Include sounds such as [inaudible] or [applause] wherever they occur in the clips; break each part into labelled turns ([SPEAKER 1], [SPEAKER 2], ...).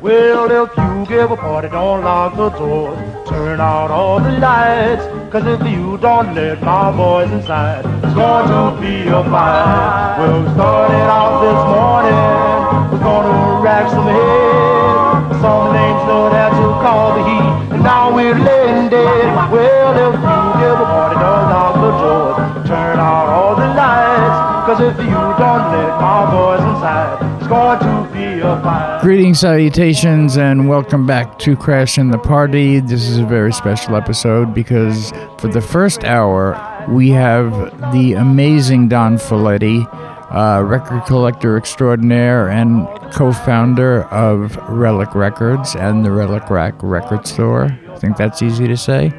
[SPEAKER 1] Well, if you give a party, don't lock the doors. Turn out all the lights. Cause if you don't let my boys inside, it's going to be a fight. Well, we started out this morning. We're gonna rack some heads. Some names know how to call the heat. And now we're laying dead. Well, if you give a party, don't lock the doors. Turn out all the lights. Cause if you don't let my boys inside, it's going to be a fight.
[SPEAKER 2] Greetings, salutations, and welcome back to Crashing the Party. This is a very special episode because for the first hour, we have the amazing Don Fileti, uh, record collector extraordinaire and co founder of Relic Records and the Relic Rack record store. I think that's easy to say.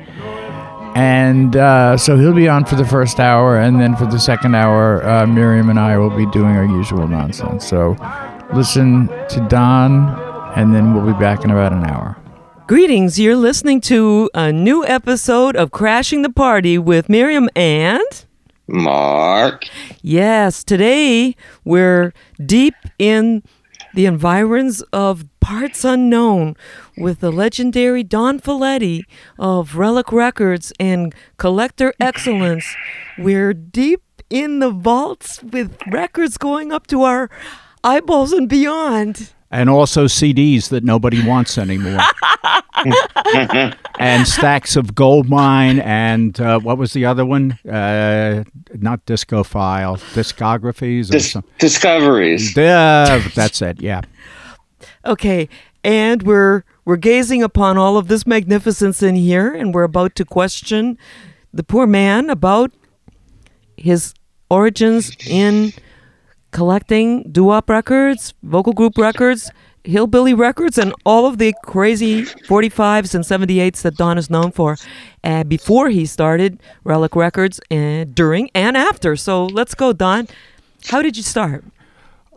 [SPEAKER 2] And uh, so he'll be on for the first hour, and then for the second hour, uh, Miriam and I will be doing our usual nonsense. So listen to Don, and then we'll be back in about an hour.
[SPEAKER 3] Greetings, you're listening to a new episode of Crashing the Party with Miriam and.
[SPEAKER 4] Mark.
[SPEAKER 3] Yes, today we're deep in the environs of parts unknown with the legendary Don Fileti of Relic Records and Collector Excellence. We're deep in the vaults with records going up to our eyeballs and beyond.
[SPEAKER 5] and also CDs that nobody wants anymore. and stacks of Goldmine and uh, what was the other one? Uh, not disco file, discographies
[SPEAKER 4] Dis-
[SPEAKER 5] something.
[SPEAKER 4] discoveries.
[SPEAKER 5] Yeah, that's it. Yeah.
[SPEAKER 3] Okay, and we're we're gazing upon all of this magnificence in here, and we're about to question the poor man about his origins in collecting doo-wop records, vocal group records, hillbilly records, and all of the crazy 45s and 78s that Don is known for. Uh, before he started Relic Records, uh, during and after. So let's go, Don. How did you start?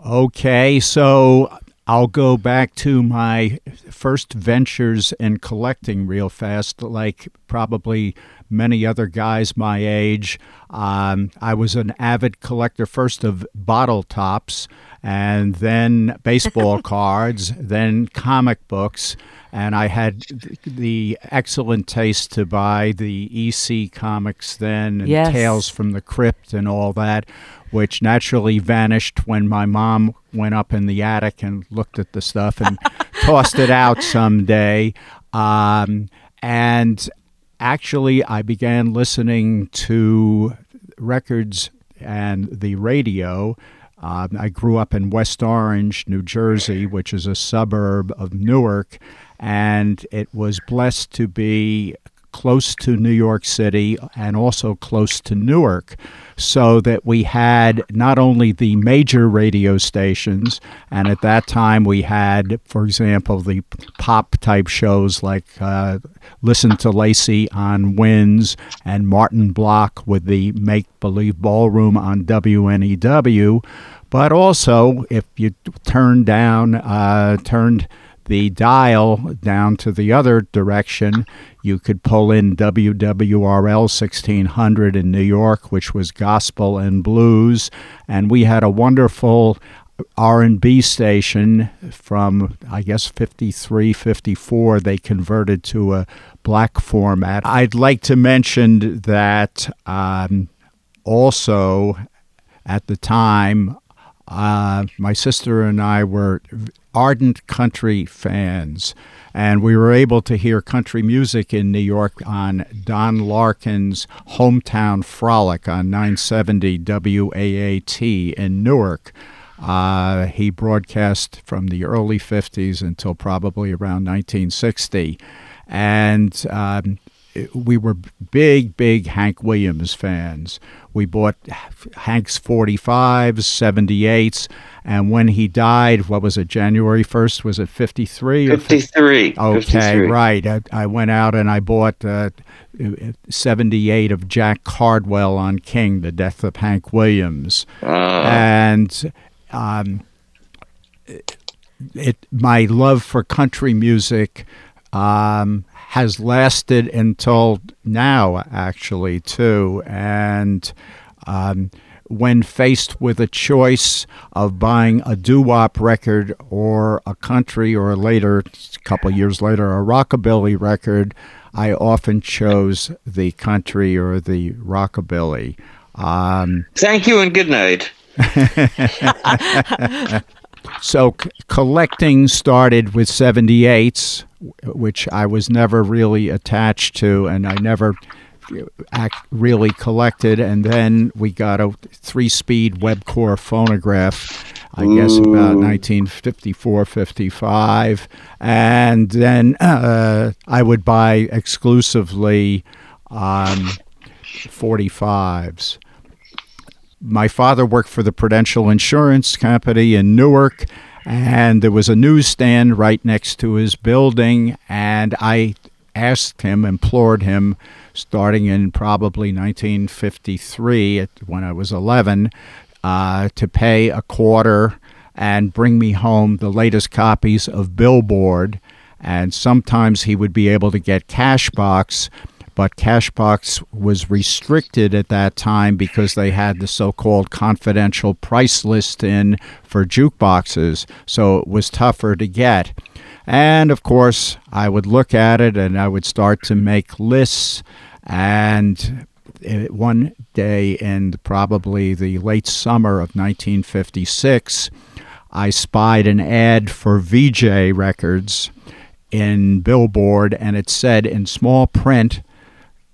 [SPEAKER 5] Okay, so I'll go back to my first ventures in collecting real fast, like probably many other guys my age. Um, I was an avid collector first of bottle tops and then baseball [laughs] cards, then comic books. And I had the excellent taste to buy the EC comics then, and
[SPEAKER 3] Yes.
[SPEAKER 5] Tales from the Crypt and all that, which naturally vanished when my mom went up in the attic and looked at the stuff and [laughs] tossed it out someday. Um, and actually, I began listening to records and the radio. Um, I grew up in West Orange, New Jersey, which is a suburb of Newark, and it was blessed to be close to New York City and also close to Newark, so that we had not only the major radio stations, and at that time we had, for example, the pop type shows like uh, Listen to Lacy on WINS and Martin Block with the Make Believe Ballroom on WNEW, but also if you turned down, uh, turned the dial down to the other direction, you could pull in WWRL 1600 in New York, which was gospel and blues, and we had a wonderful R&B station from I guess 53 54 they converted to a black format. I'd like to mention that um, also at the time uh, my sister and I were ardent country fans, and we were able to hear country music in New York on Don Larkin's Hometown Frolic on 970 WAAT in Newark. Uh, he broadcast from the early 50s until probably around 1960. And um, we were big, big Hank Williams fans. We bought Hank's 45s, 78s, and when he died, what was it, January 1st? Was it 53? or
[SPEAKER 4] 53.
[SPEAKER 5] Okay,
[SPEAKER 4] 53.
[SPEAKER 5] right. I, I went out and I bought uh, 78 of Jack Cardwell on King, The Death of Hank Williams.
[SPEAKER 4] Ah.
[SPEAKER 5] and um, it, my love for country music um, has lasted until now, actually, too. And um, when faced with a choice of buying a doo-wop record or a country or later, a couple years later, a rockabilly record, I often chose the country or the rockabilly. Um,
[SPEAKER 4] Thank you and good night. [laughs] [laughs]
[SPEAKER 5] so c- collecting started with 78s, which I was never really attached to, and I never act really collected. And then we got a three-speed Webcor phonograph. I guess about 1954, 55. And then uh, I would buy exclusively um, 45s my father worked for the Prudential Insurance Company in Newark, and there was a newsstand right next to his building. And I asked him, implored him, starting in probably 1953, when I was 11, uh, to pay a quarter and bring me home the latest copies of Billboard. And sometimes he would be able to get Cashbox but Cashbox was restricted at that time because they had the so called confidential price list in for jukeboxes, so it was tougher to get. And of course, I would look at it and I would start to make lists. And one day in probably the late summer of 1956, I spied an ad for Vee-Jay Records in Billboard, and it said in small print,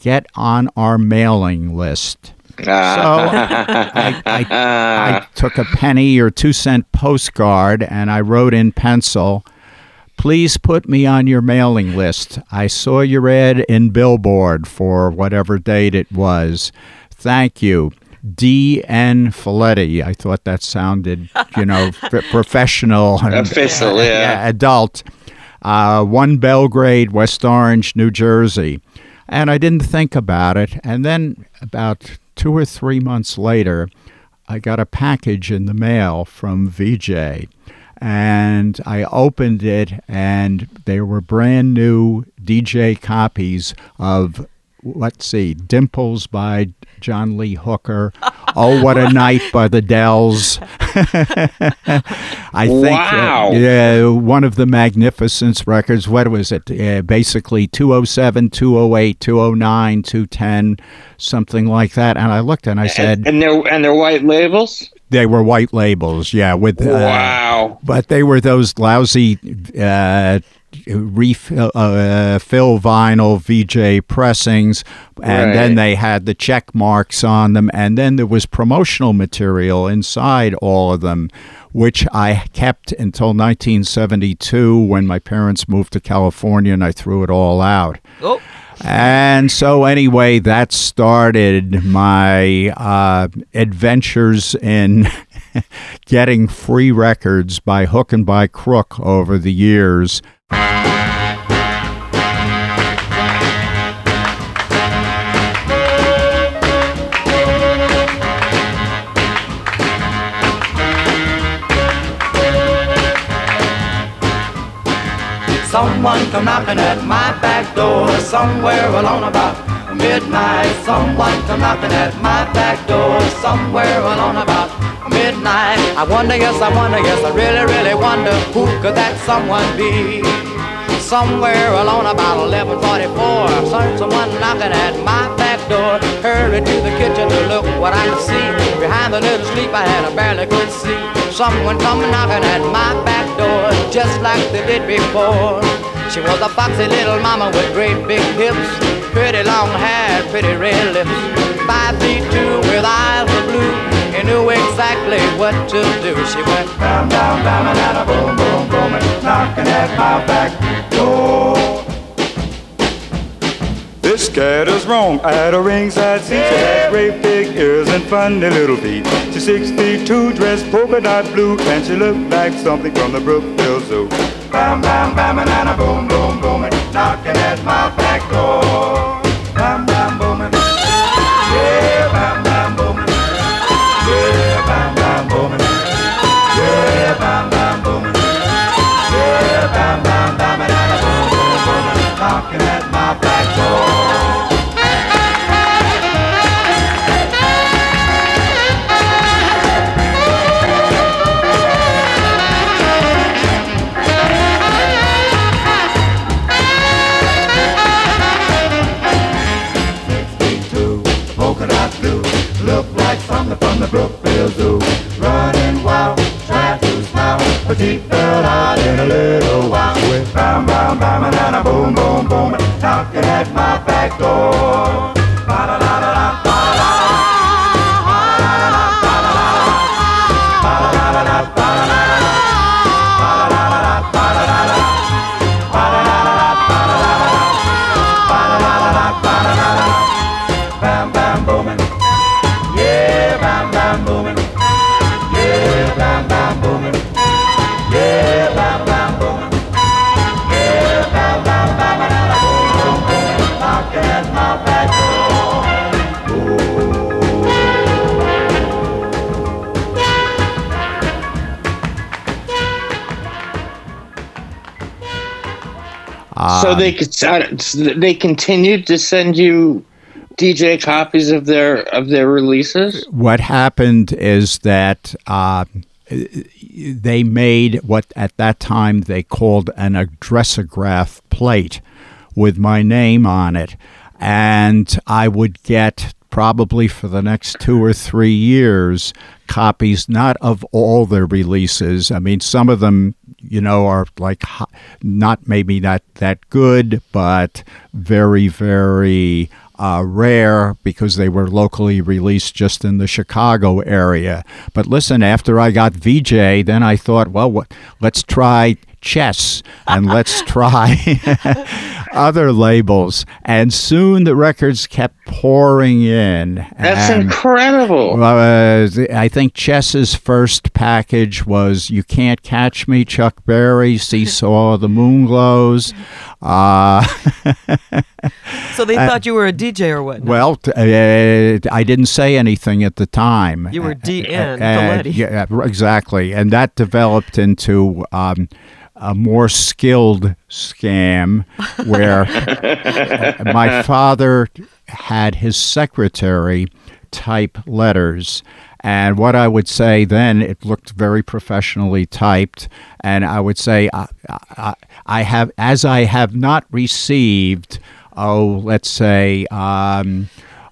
[SPEAKER 5] get on our mailing list. So I, I, I, [laughs] took a penny or two cent postcard and I wrote in pencil, Please put me on your mailing list. I saw your ad in Billboard for whatever date it was. Thank you. D.N. Fileti. I thought that sounded, you know, [laughs] professional.
[SPEAKER 4] And, Official, uh, yeah. [laughs]
[SPEAKER 5] Adult. Uh, one Belgrade, West Orange, New Jersey. And I didn't think about it. And then about two or three months later, I got a package in the mail from Vee-Jay. And I opened it, and there were brand new DJ copies of let's see, Dimples by John Lee Hooker. oh, what a night by the Dells. [laughs] I think,
[SPEAKER 4] wow.
[SPEAKER 5] uh, yeah, one of the Magnificents records. What was it? Uh, basically 207, 208, 209, 210, something like that. And I looked and I said,
[SPEAKER 4] and, and they're and they're white labels.
[SPEAKER 5] They were white labels, yeah. With uh,
[SPEAKER 4] wow,
[SPEAKER 5] but they were those lousy uh, refill uh, fill vinyl Vee-Jay pressings and
[SPEAKER 4] Right.
[SPEAKER 5] then they had the check marks on them and then there was promotional material inside all of them which I kept until 1972 when my parents moved to California and I threw it all out.
[SPEAKER 3] Oh,
[SPEAKER 5] And so, anyway, that started my uh, adventures in [laughs] getting free records by hook and by crook over the years.
[SPEAKER 6] Someone come knocking at my back door somewhere alone about midnight. Someone come knocking at my back door somewhere alone about midnight. I wonder, yes, I wonder, yes, I really, really wonder who could that someone be? Somewhere along about 1144, some- someone knocking at my back door. Hurry to the kitchen to look what I could see. Behind the little sleep I had, I barely could see. Someone come knocking at my back door, just like they did before. She was a foxy little mama with great big hips, pretty long hair, pretty red lips. Five feet two with eyes of blue, and knew exactly what to do. She went bam, bam, bam, and a boom, boom, boom, and knocking at my back door.
[SPEAKER 7] This cat is wrong at a ringside seat. She has great big ears and funny little feet. She's six feet two, dressed polka dot blue, and she looked like something from the Brookville Zoo.
[SPEAKER 6] Bam, bam, bam, and a boom, boom, boom, and knocking at my back door. Brookville Zoo. Running wild, trying to smile, but
[SPEAKER 7] she fell out in a little while. With bam, bam, bam, and a boom, boom, boom, knocking at my back door.
[SPEAKER 4] So they could uh, they continued to send you DJ copies of their of their releases.
[SPEAKER 5] What happened is that uh, they made what at that time they called an addressograph plate with my name on it, and I would get probably for the next two or three years copies not of all their releases. I mean, some of them, you know, are like not maybe not that good, but very, very uh, rare because they were locally released just in the Chicago area. But listen, after I got Vee-Jay, then I thought, well, what, let's try chess and let's try [laughs] [laughs] other labels. And soon the records kept pouring in.
[SPEAKER 4] That's
[SPEAKER 5] and-
[SPEAKER 4] incredible.
[SPEAKER 5] uh, I think Chess's first package was "You Can't Catch Me," Chuck Berry, "Seesaw," [laughs] of "The Moonglows." Uh, [laughs]
[SPEAKER 3] So they thought you were a DJ or what?
[SPEAKER 5] well, t- uh, I didn't say anything at the time.
[SPEAKER 3] You were DN,
[SPEAKER 5] Uh,
[SPEAKER 3] Fileti.
[SPEAKER 5] yeah, exactly, and that developed into. Um, a more skilled scam where [laughs] [laughs] my father had his secretary type letters. And what I would say then, it looked very professionally typed. And I would say, I, I, I have, as I have not received, oh, let's say, um,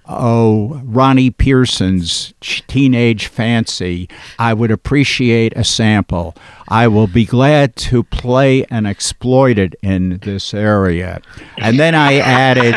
[SPEAKER 5] oh, Ronnie Pearson's Teenage Fancy, I would appreciate a sample. I will be glad to play and exploit it in this area. And then I added,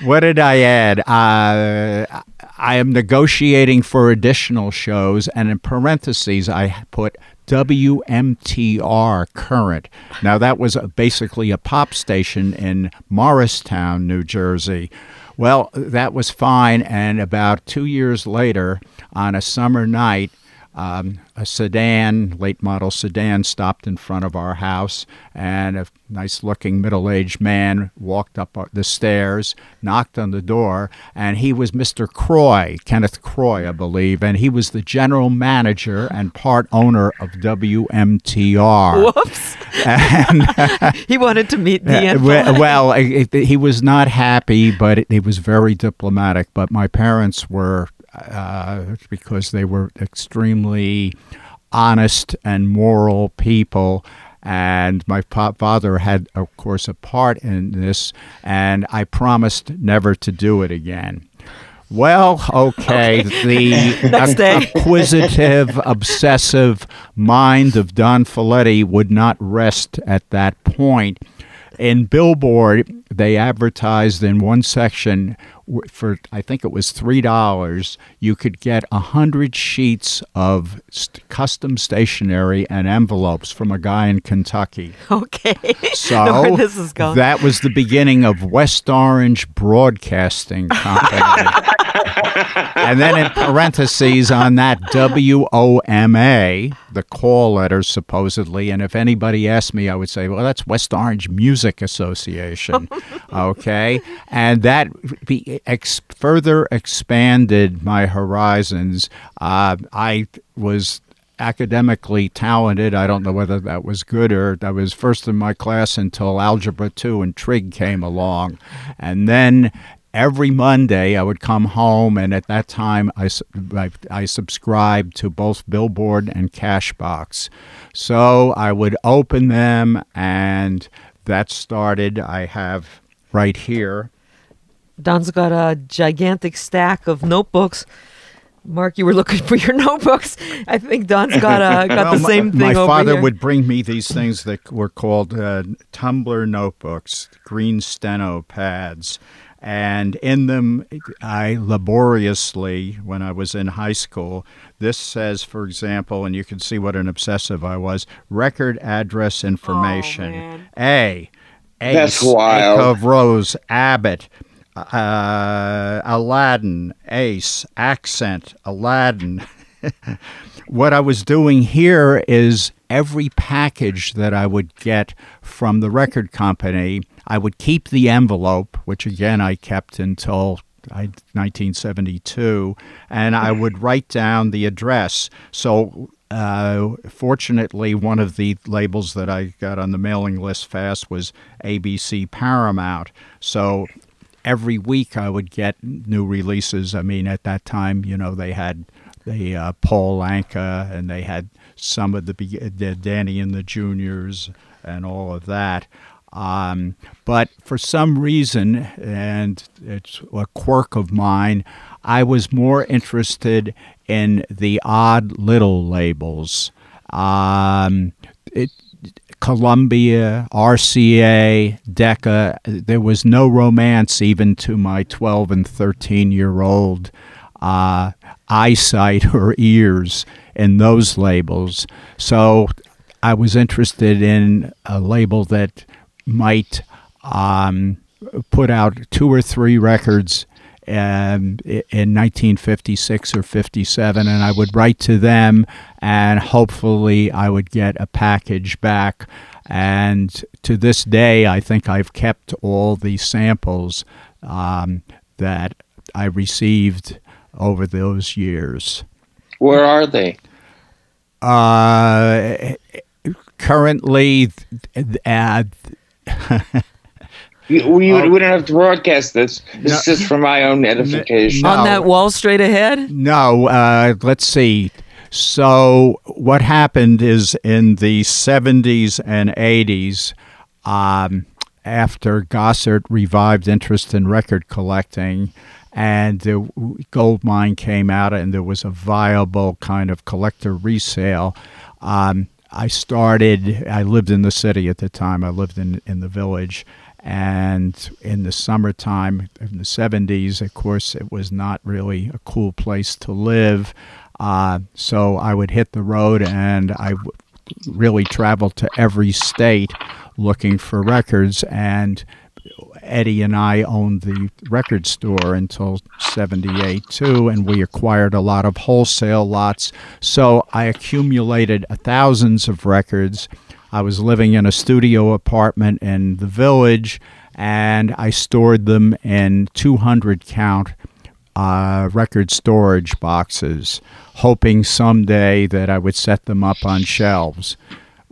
[SPEAKER 5] [laughs] what did I add? Uh, I am negotiating for additional shows, and in parentheses, I put WMTR current. Now, that was basically a pop station in Morristown, New Jersey. Well, that was fine, and about two years later, on a summer night, um, a sedan, late model sedan, stopped in front of our house, and a nice looking middle aged man walked up the stairs, knocked on the door, and he was Mr. Croy, Kenneth Croy, I believe, and he was the general manager and part owner of WMTR.
[SPEAKER 3] Whoops.
[SPEAKER 5] And [laughs]
[SPEAKER 3] he wanted to meet
[SPEAKER 5] uh,
[SPEAKER 3] DN.
[SPEAKER 5] well, it, it- he was not happy, but it, he was very diplomatic. But my parents were, uh, because they were extremely honest and moral people. And my father had, of course, a part in this, and I promised never to do it again. Well, okay, the [laughs] acquisitive, obsessive mind of Don Fileti would not rest at that point. In Billboard, they advertised in one section for I think it was three dollars. You could get a hundred sheets of st- custom stationery and envelopes from a guy in Kentucky.
[SPEAKER 3] okay. [laughs]
[SPEAKER 5] So
[SPEAKER 3] this is going.
[SPEAKER 5] that was the beginning of West Orange Broadcasting Company. [laughs] and then in parentheses on that WOMA, the call letters supposedly, and if anybody asked me, I would say, well, that's West Orange Music Association. [laughs] okay. And that be, ex- further expanded my horizons. Uh, I was academically talented. I don't know whether that was good or I was first in my class until Algebra 2 and Trig came along. And then every Monday I would come home, and at that time I I subscribed to both Billboard and Cashbox. So I would open them, and that started. I have right here.
[SPEAKER 3] Don's got a gigantic stack of notebooks Mark, you were looking for your [laughs] notebooks. I think Don's got uh, [laughs] got
[SPEAKER 5] Well,
[SPEAKER 3] the
[SPEAKER 5] my-
[SPEAKER 3] same thing
[SPEAKER 5] My father
[SPEAKER 3] here.
[SPEAKER 5] would bring me these things that were called uh, tumbler notebooks, green steno pads. And in them, I laboriously, when I was in high school, this says, for example, and you can see what an obsessive I was record address information.
[SPEAKER 3] man.
[SPEAKER 5] A. Ace,
[SPEAKER 4] That's wild.
[SPEAKER 5] Of Rose, Abbott, uh, Aladdin, Ace, Accent, Aladdin. [laughs] what I was doing here is every package that I would get from the record company, I would keep the envelope, which again I kept until I, 1972, and I would write down the address. So, uh, fortunately, one of the labels that I got on the mailing list fast was ABC Paramount. So, every week I would get new releases. I mean, at that time, you know, they had the uh, Paul Anka and they had some of the, the Danny and the Juniors and all of that. Um, but for some reason, and it's a quirk of mine, I was more interested in the odd little labels. Um, it, Columbia, RCA, Decca. There was no romance even to my 12 and 13 year old uh, eyesight or ears in those labels. So I was interested in a label that might um, put out two or three records um, in 1956 or 57, and I would write to them, and hopefully I would get a package back. And to this day, I think I've kept all the samples um, that I received over those years.
[SPEAKER 4] Where are they?
[SPEAKER 5] Uh, currently, uh,
[SPEAKER 4] You, we,
[SPEAKER 5] Oh.
[SPEAKER 4] we don't have to broadcast this. This is just for my own edification.
[SPEAKER 5] no.
[SPEAKER 3] On that wall straight ahead?
[SPEAKER 5] No, uh, let's see. So, what happened is in the 70s and 80s, um, after Gossard revived interest in record collecting, and the Goldmine came out, and there was a viable kind of collector resale. Um, I started. I lived in the city at the time. I lived in in the village, and in the summertime in the 70s, of course, it was not really a cool place to live. Uh, so I would hit the road, and I really traveled to every state looking for records. And Eddie and I owned the record store until 78 too, and we acquired a lot of wholesale lots. So I accumulated thousands of records. I was living in a studio apartment in the village, and I stored them in 200 count uh, record storage boxes, hoping someday that I would set them up on shelves.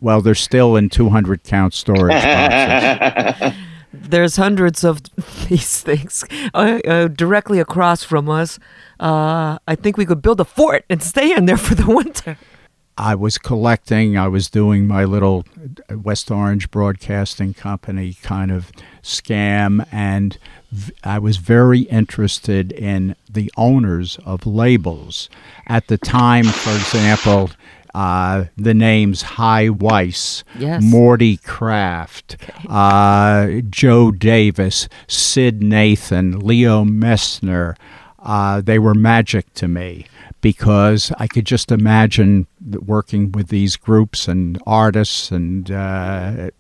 [SPEAKER 5] Well, they're still in 200 count storage boxes. [laughs]
[SPEAKER 3] There's hundreds of [laughs] these things uh, uh, directly across from us. Uh, I think we could build a fort and stay in there for the winter.
[SPEAKER 5] I was collecting, I was doing my little West Orange Broadcasting Company kind of scam, and v- I was very interested in the owners of labels. At the time, for example, uh, the names Hy Weiss,
[SPEAKER 3] Yes.
[SPEAKER 5] Morty Craft, uh, Joe Davis, Sid Nathan, Leo Mesner. Uh, they were magic to me because I could just imagine working with these groups and artists and uh,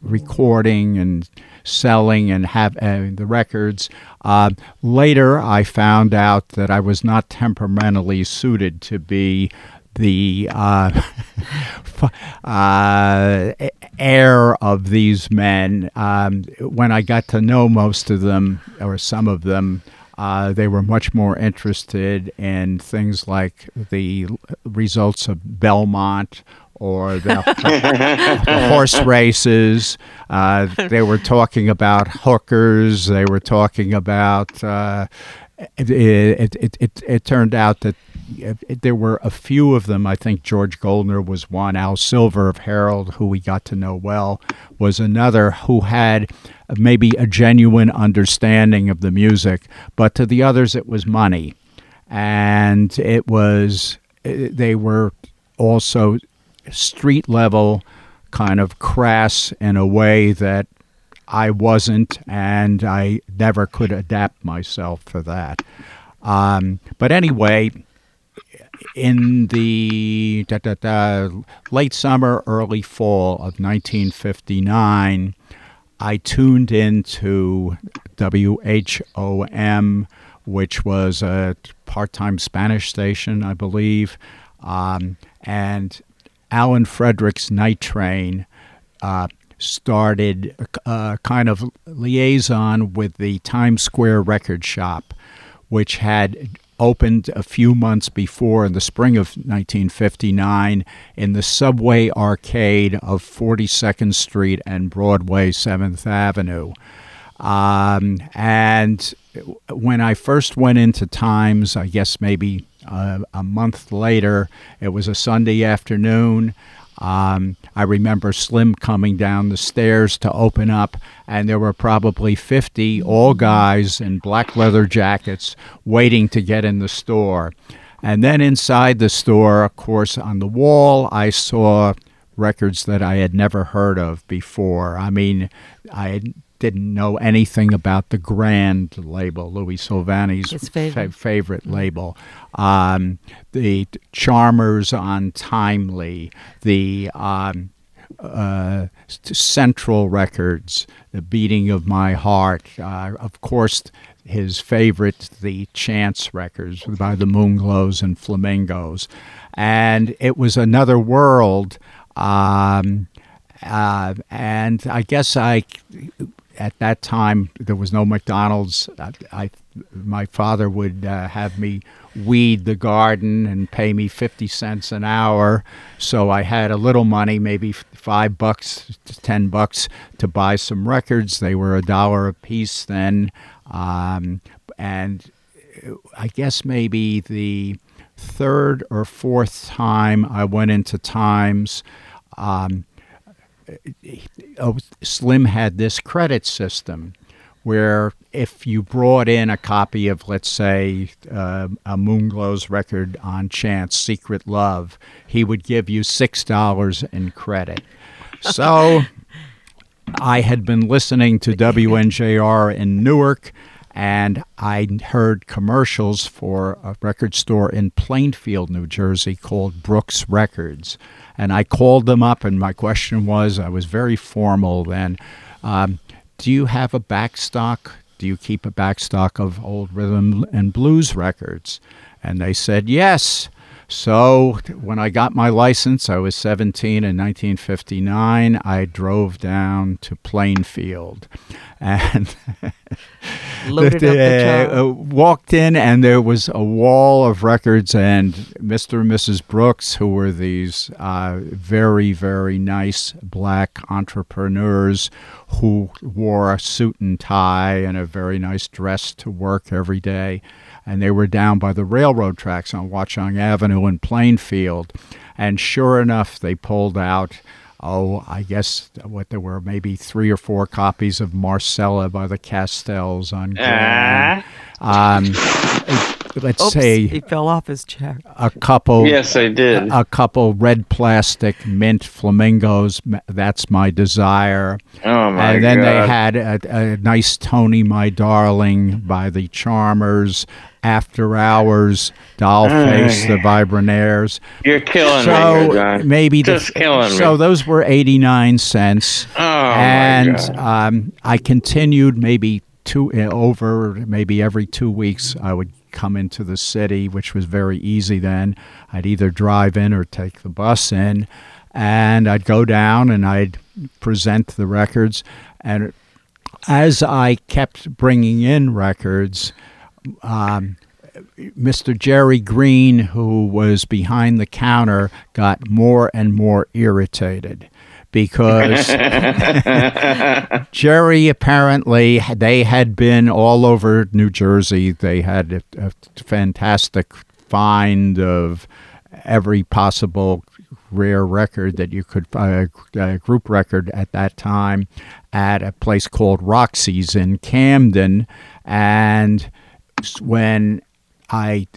[SPEAKER 5] recording and selling and have uh, the records. Uh, later, I found out that I was not temperamentally suited to be the uh, [laughs] uh, heir of these men. Um, when I got to know most of them, or some of them, uh, they were much more interested in things like the results of Belmont or the, [laughs] the horse races. Uh, they were talking about hookers. They were talking about. Uh, it, it, it, it, it turned out that there were a few of them. I think George Goldner was one. Al Silver of Herald, who we got to know well, was another who had maybe a genuine understanding of the music, but to the others it was money. and it was eh, they were also street level, kind of crass in a way that I wasn't, and I never could adapt myself for that. Um, but anyway, in the da, da, da, late summer, early fall of 1959, I tuned into WHOM, which was a part time Spanish station, I believe. Um, and Alan Frederick's Night Train uh, started a, a kind of liaison with the Times Square record shop, which had opened a few months before in the spring of 1959 in the subway arcade of 42nd Street and Broadway 7th Avenue. Um, and when I first went into Times, I guess maybe uh, a month later, it was a Sunday afternoon. Um, I remember Slim coming down the stairs to open up, and there were probably 50 all guys in black leather jackets waiting to get in the store. And then inside the store, of course, on the wall, I saw records that I had never heard of before. I mean, I didn't know anything about the Grand label, Louis Silvani's
[SPEAKER 3] favorite.
[SPEAKER 5] fa- favorite label. Um, the Charmers on Timely, the um, uh, Central Records, The Beating of My Heart, uh, of course, his favorite, the Chance Records by the Moonglows and Flamingos. And it was another world. Um, uh, and I guess I at that time there was no McDonald's. I, I my father would uh, have me weed the garden and pay me fifty cents an hour, so I had a little money, maybe five bucks, to ten bucks, to buy some records. They were a dollar a piece then, um, and I guess maybe the third or fourth time I went into Times. Um, Slim had this credit system where if you brought in a copy of, let's say, uh, a Moonglows record on chance, Secret Love, he would give you $6 in credit. So [laughs] I had been listening to WNJR in Newark, and I heard commercials for a record store in Plainfield, New Jersey called Brooks Records. And I called them up, and my question was I was very formal then. Um, do you have a backstock? Do you keep a backstock of old rhythm and blues records? And they said yes. So when I got my license, I was 17 in 1959. I drove down to Plainfield and [laughs]
[SPEAKER 3] Loaded up the
[SPEAKER 5] uh, walked in, and there was a wall of records, and Mr. and Mrs. Brooks, who were these uh, very, very nice black entrepreneurs who wore a suit and tie and a very nice dress to work every day. And they were down by the railroad tracks on Watchung Avenue in Plainfield. And sure enough, they pulled out oh, I guess what there were maybe three or four copies of Marcella by the Castelles on Grand. Um, let's
[SPEAKER 3] Oops,
[SPEAKER 5] say
[SPEAKER 3] he fell off his chair.
[SPEAKER 5] a couple.
[SPEAKER 4] Yes, I did.
[SPEAKER 5] A couple red plastic mint flamingos. That's my desire.
[SPEAKER 4] oh my
[SPEAKER 5] and then
[SPEAKER 4] god!
[SPEAKER 5] they had a, a nice Tony, my darling, by the Charmers. After Hours, Dollface, the Vibranaires.
[SPEAKER 4] You're killing me,
[SPEAKER 5] So
[SPEAKER 4] here, John.
[SPEAKER 5] maybe the-
[SPEAKER 4] just killing me.
[SPEAKER 5] So those were eighty nine cents,
[SPEAKER 4] oh my
[SPEAKER 5] and
[SPEAKER 4] god!
[SPEAKER 5] um, I continued maybe two uh, over maybe every two weeks. I would come into the city, which was very easy then. I'd either drive in or take the bus in, and I'd go down and I'd present the records. And as I kept bringing in records, um, Mr. Jerry Green, who was behind the counter, got more and more irritated because [laughs] Jerry apparently they had been all over New Jersey. They had a, a fantastic find of every possible rare record that you could uh, uh, group record at that time at a place called Roxy's in Camden and when I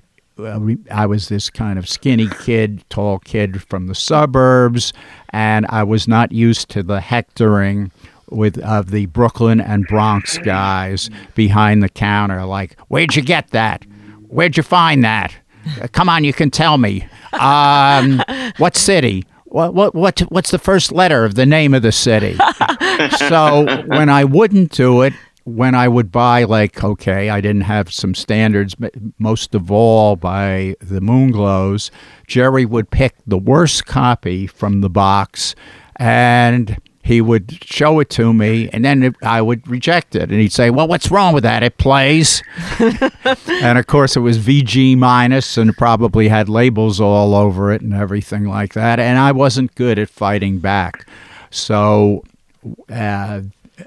[SPEAKER 5] I was this kind of skinny kid, tall kid from the suburbs, and I was not used to the hectoring with of the Brooklyn and Bronx guys behind the counter. Like, where'd you get that? Where'd you find that? Uh, Come on, you can tell me. Um, what city? What, what what what's the first letter of the name of the city? [laughs] so when I wouldn't do it, when I would buy, like, okay, I didn't have some standards, but most of all by the Moonglows, Jerry would pick the worst copy from the box and he would show it to me, and then it, I would reject it. And he'd say, Well, what's wrong with that? It plays. [laughs] and of course, it was VG minus and probably had labels all over it and everything like that. And I wasn't good at fighting back. So uh,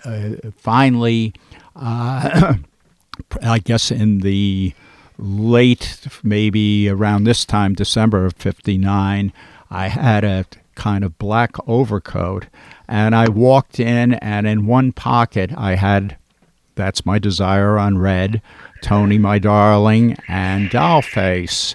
[SPEAKER 5] uh, finally, uh, [clears throat] I guess in the late, maybe around this time, December of 59, I had a kind of black overcoat. And I walked in, and in one pocket, I had That's My Desire on red, Tony My Darling, and Dollface.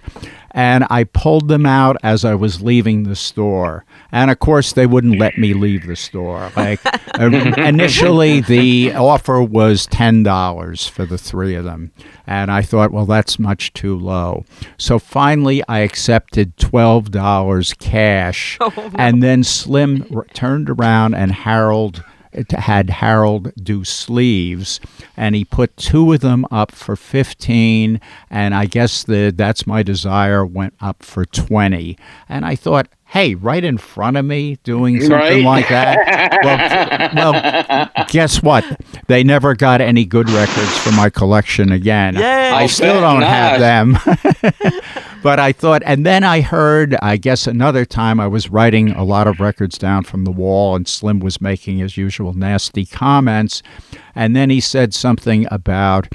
[SPEAKER 5] And I pulled them out as I was leaving the store. And of course, they wouldn't let me leave the store. Like uh, [laughs] initially, the offer was ten dollars for the three of them, and I thought, well, that's much too low. So finally, I accepted twelve dollars cash, [laughs] and then Slim r- turned around and Harold had Harold do sleeves, and he put two of them up for fifteen, and I guess the "That's My Desire" went up for twenty. And I thought, hey, right in front of me, doing something
[SPEAKER 4] Right.
[SPEAKER 5] like that. well, well, [laughs] guess what? They never got any good records for my collection again.
[SPEAKER 3] Yay.
[SPEAKER 5] I still don't have them. [laughs] [laughs] but I thought, and then I heard, I guess another time I was writing a lot of records down from the wall, and Slim was making his usual nasty comments. And then he said something about,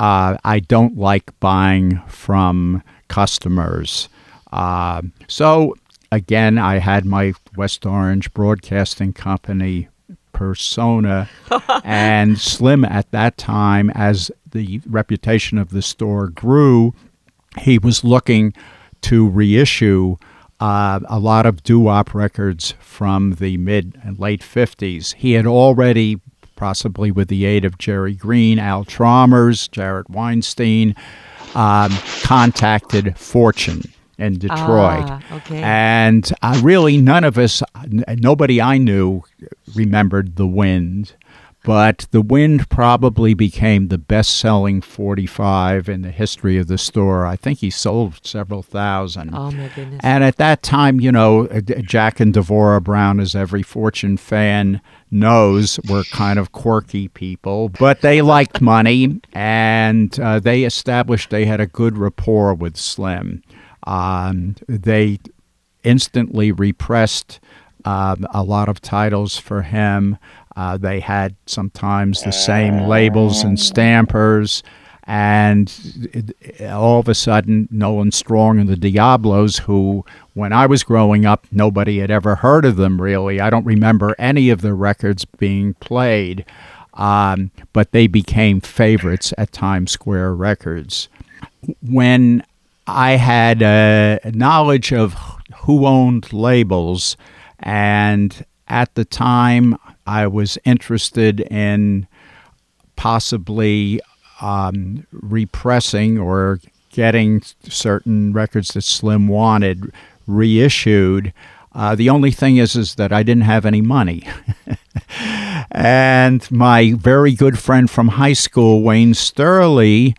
[SPEAKER 5] uh, I don't like buying from customers. Uh, so again, I had my West Orange Broadcasting Company persona [laughs] and Slim at that time as the reputation of the store grew he was looking to reissue uh, a lot of doo-wop records from the mid and late 50s. He had already, possibly with the aid of Jerry Green, Al Chalmers, Jarrett Weinstein, um, contacted Fortune in Detroit.
[SPEAKER 3] Ah, okay.
[SPEAKER 5] And uh, really, none of us, nobody I knew remembered The Wind. But The Wind probably became the best selling 45 in the history of the store. I think he sold several thousand.
[SPEAKER 3] Oh my goodness.
[SPEAKER 5] And at that time, you know, uh, Jack and Devora Brown, as every Fortune fan knows, were kind of quirky people, but they liked money and uh, they established they had a good rapport with Slim. Um, they instantly repressed um, a lot of titles for him. Uh, they had sometimes the same labels and stampers. And it- all of a sudden, Nolan Strong and the Diablos, who, when I was growing up, nobody had ever heard of them really. I don't remember any of the records being played, um, but they became favorites at Times Square Records. When I had uh, knowledge of who owned labels, and at the time I was interested in possibly um, repressing or getting certain records that Slim wanted reissued. Uh, the only thing is, is that I didn't have any money. [laughs] and my very good friend from high school, Wayne Sterling,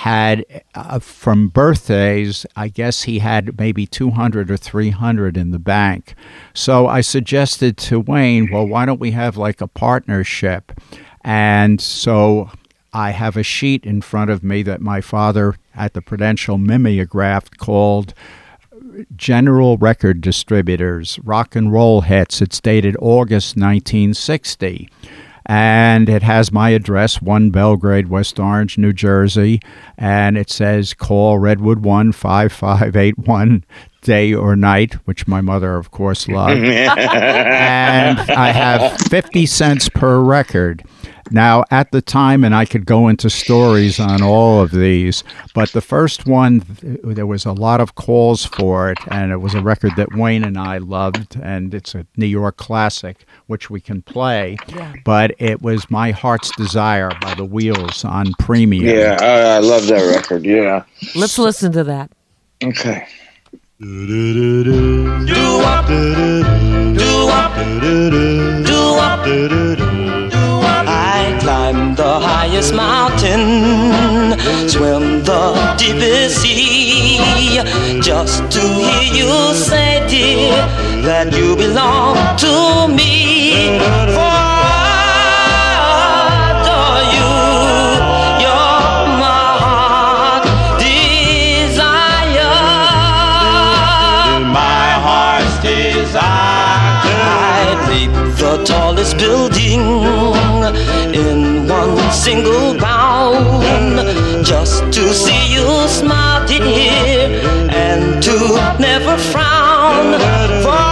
[SPEAKER 5] had uh, from birthdays, I guess he had maybe 200 or 300 in the bank. So I suggested to Wayne, well, why don't we have like a partnership? And so I have a sheet in front of me that my father at the Prudential mimeographed called General Record Distributors, Rock and Roll Hits. It's dated August 1960. And it has my address, 1 Belgrade, West Orange, New Jersey. And it says call Redwood 1 5581 day or night, which my mother, of course, loved. and I have 50 cents per record. Now, at the time, and I could go into stories on all of these, but the first one, there was a lot of calls for it, and it was a record that Wayne and I loved, and it's a New York classic, which we can play. Yeah. But it was My Heart's Desire by the Wheels on Premium.
[SPEAKER 4] Yeah, I, I love that record. Yeah.
[SPEAKER 3] Let's listen to that.
[SPEAKER 4] Okay.
[SPEAKER 8] I climb the highest mountain, swim the deepest sea, just to hear you say, dear, that you belong to me. For single bound just to see you smile, dear, and to never frown. For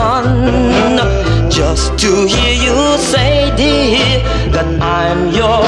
[SPEAKER 8] sun, just to hear you say, dear, that I'm your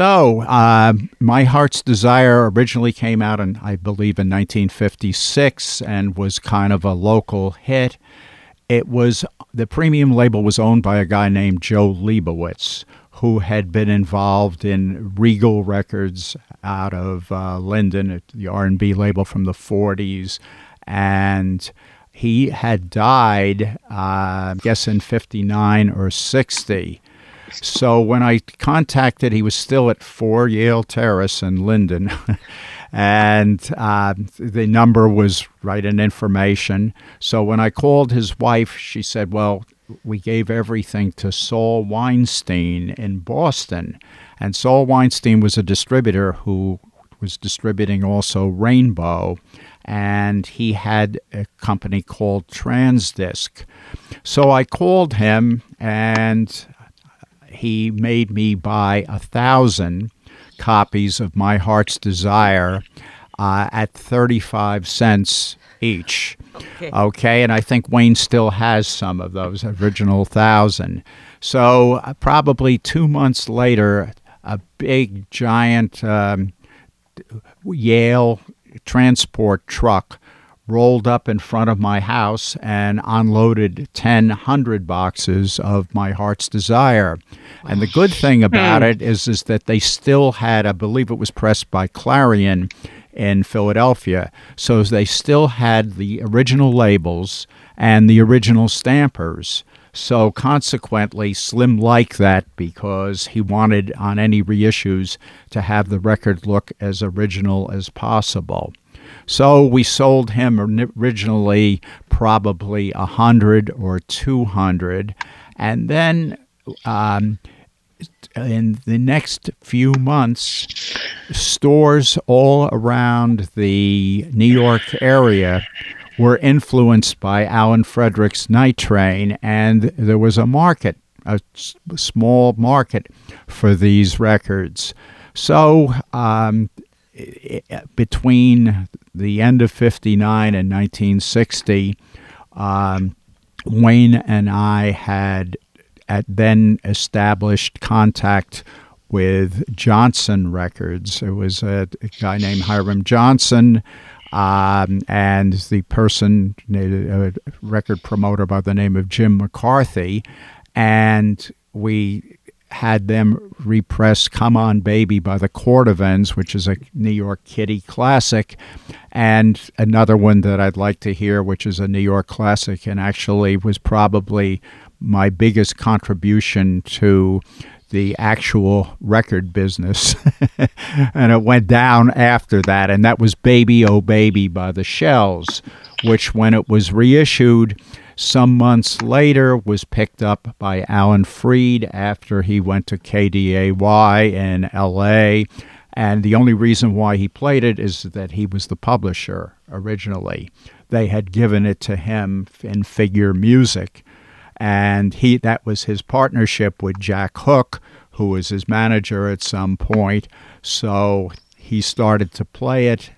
[SPEAKER 5] So, uh, My Heart's Desire originally came out in, I believe, in 1956 and was kind of a local hit. It was the premium label was owned by a guy named Joe Leibowitz, who had been involved in Regal Records out of uh, Linden, the R&B label from the 40s, and he had died, uh, I guess, in 59 or 60. So when I contacted, he was still at 4 Yale Terrace in Linden. [laughs] and uh, the number was right in information. So when I called his wife, she said, Well, we gave everything to Saul Weinstein in Boston. And Saul Weinstein was a distributor who was distributing also Rainbow. And he had a company called Transdisc. So I called him and he made me buy a thousand copies of My Heart's Desire uh, at 35 cents each.
[SPEAKER 3] Okay.
[SPEAKER 5] Okay, and I think Wayne still has some of those original thousand. So uh, probably two months later, a big giant um, Yale transport truck rolled up in front of my house and unloaded 10 hundred boxes of my heart's desire and the good thing about hmm. it is is that they still had i believe it was pressed by clarion in Philadelphia. So they still had the original labels and the original stampers. So consequently, Slim liked that because he wanted on any reissues to have the record look as original as possible. So we sold him originally probably a hundred or two hundred, and then um, in the next few months, stores all around the New York area were influenced by Alan Frederick's Night Train, and there was a market, a small market for these records. So, um, between the end of 59 and 1960, um, Wayne and I had then established contact with Johnson Records. It was a, a guy named Hiram Johnson. Um, and the person, a record promoter by the name of Jim McCarthy, and we had them repress Come On Baby by the Cordovans, which is a New York Kiddie classic, and another one that I'd like to hear, which is a New York classic and actually was probably my biggest contribution to the actual record business. [laughs] and it went down after that, and that was Baby Oh Baby by the Shells, which when it was reissued, some months later was picked up by Alan Freed after he went to KDAY in LA. And the only reason why he played it is that he was the publisher originally. They had given it to him in figure music. And he that was his partnership with Jack Hooke, who was his manager at some point. So he started to play it.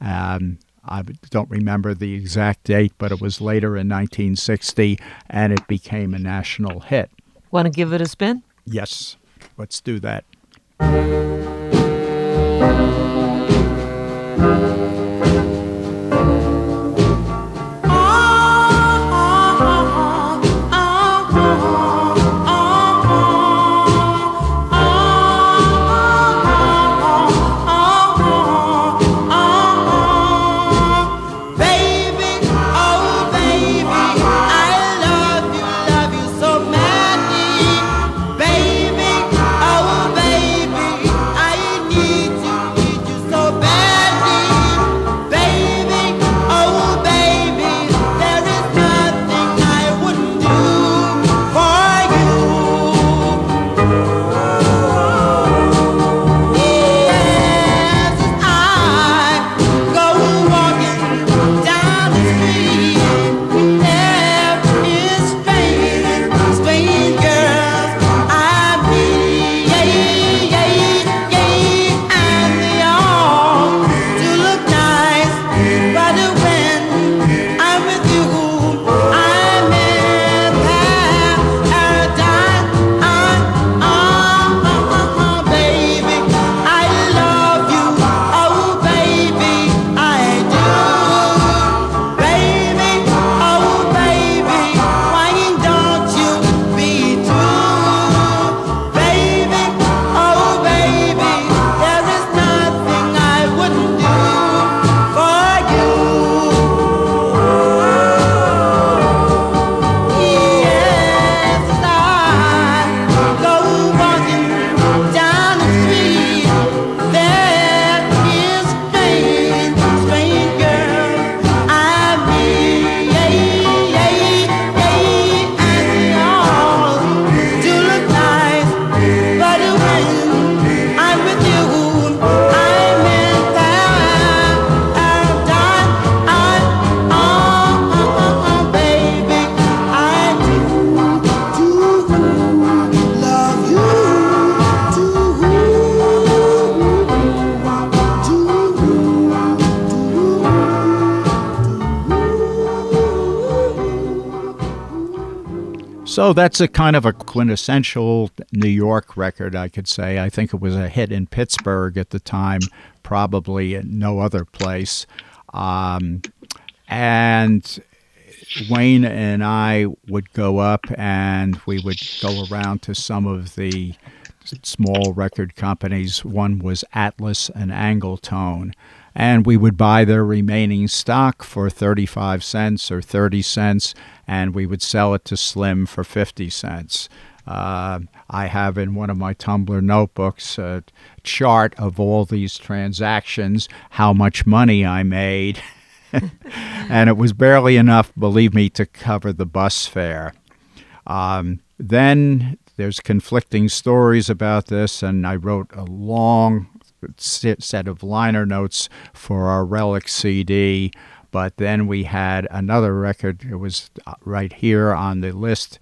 [SPEAKER 5] Um, I don't remember the exact date, but it was later in 1960, and it became a national hit.
[SPEAKER 3] Want to give it a spin?
[SPEAKER 5] Yes, let's do that. So that's a kind of a quintessential New York record, I could say. I think it was a hit in Pittsburgh at the time, probably in no other place. Um, and Wayne and I would go up and we would go around to some of the small record companies. One was Atlas and Angletone. And we would buy their remaining stock for 35 cents or 30 cents, and we would sell it to Slim for 50 cents. Uh, I have in one of my Tumblr notebooks a chart of all these transactions, how much money I made. [laughs] and it was barely enough, believe me, to cover the bus fare. Um, then there's conflicting stories about this, and I wrote a long set of liner notes for our Relic CD. But then we had another record. It was uh, right here on the list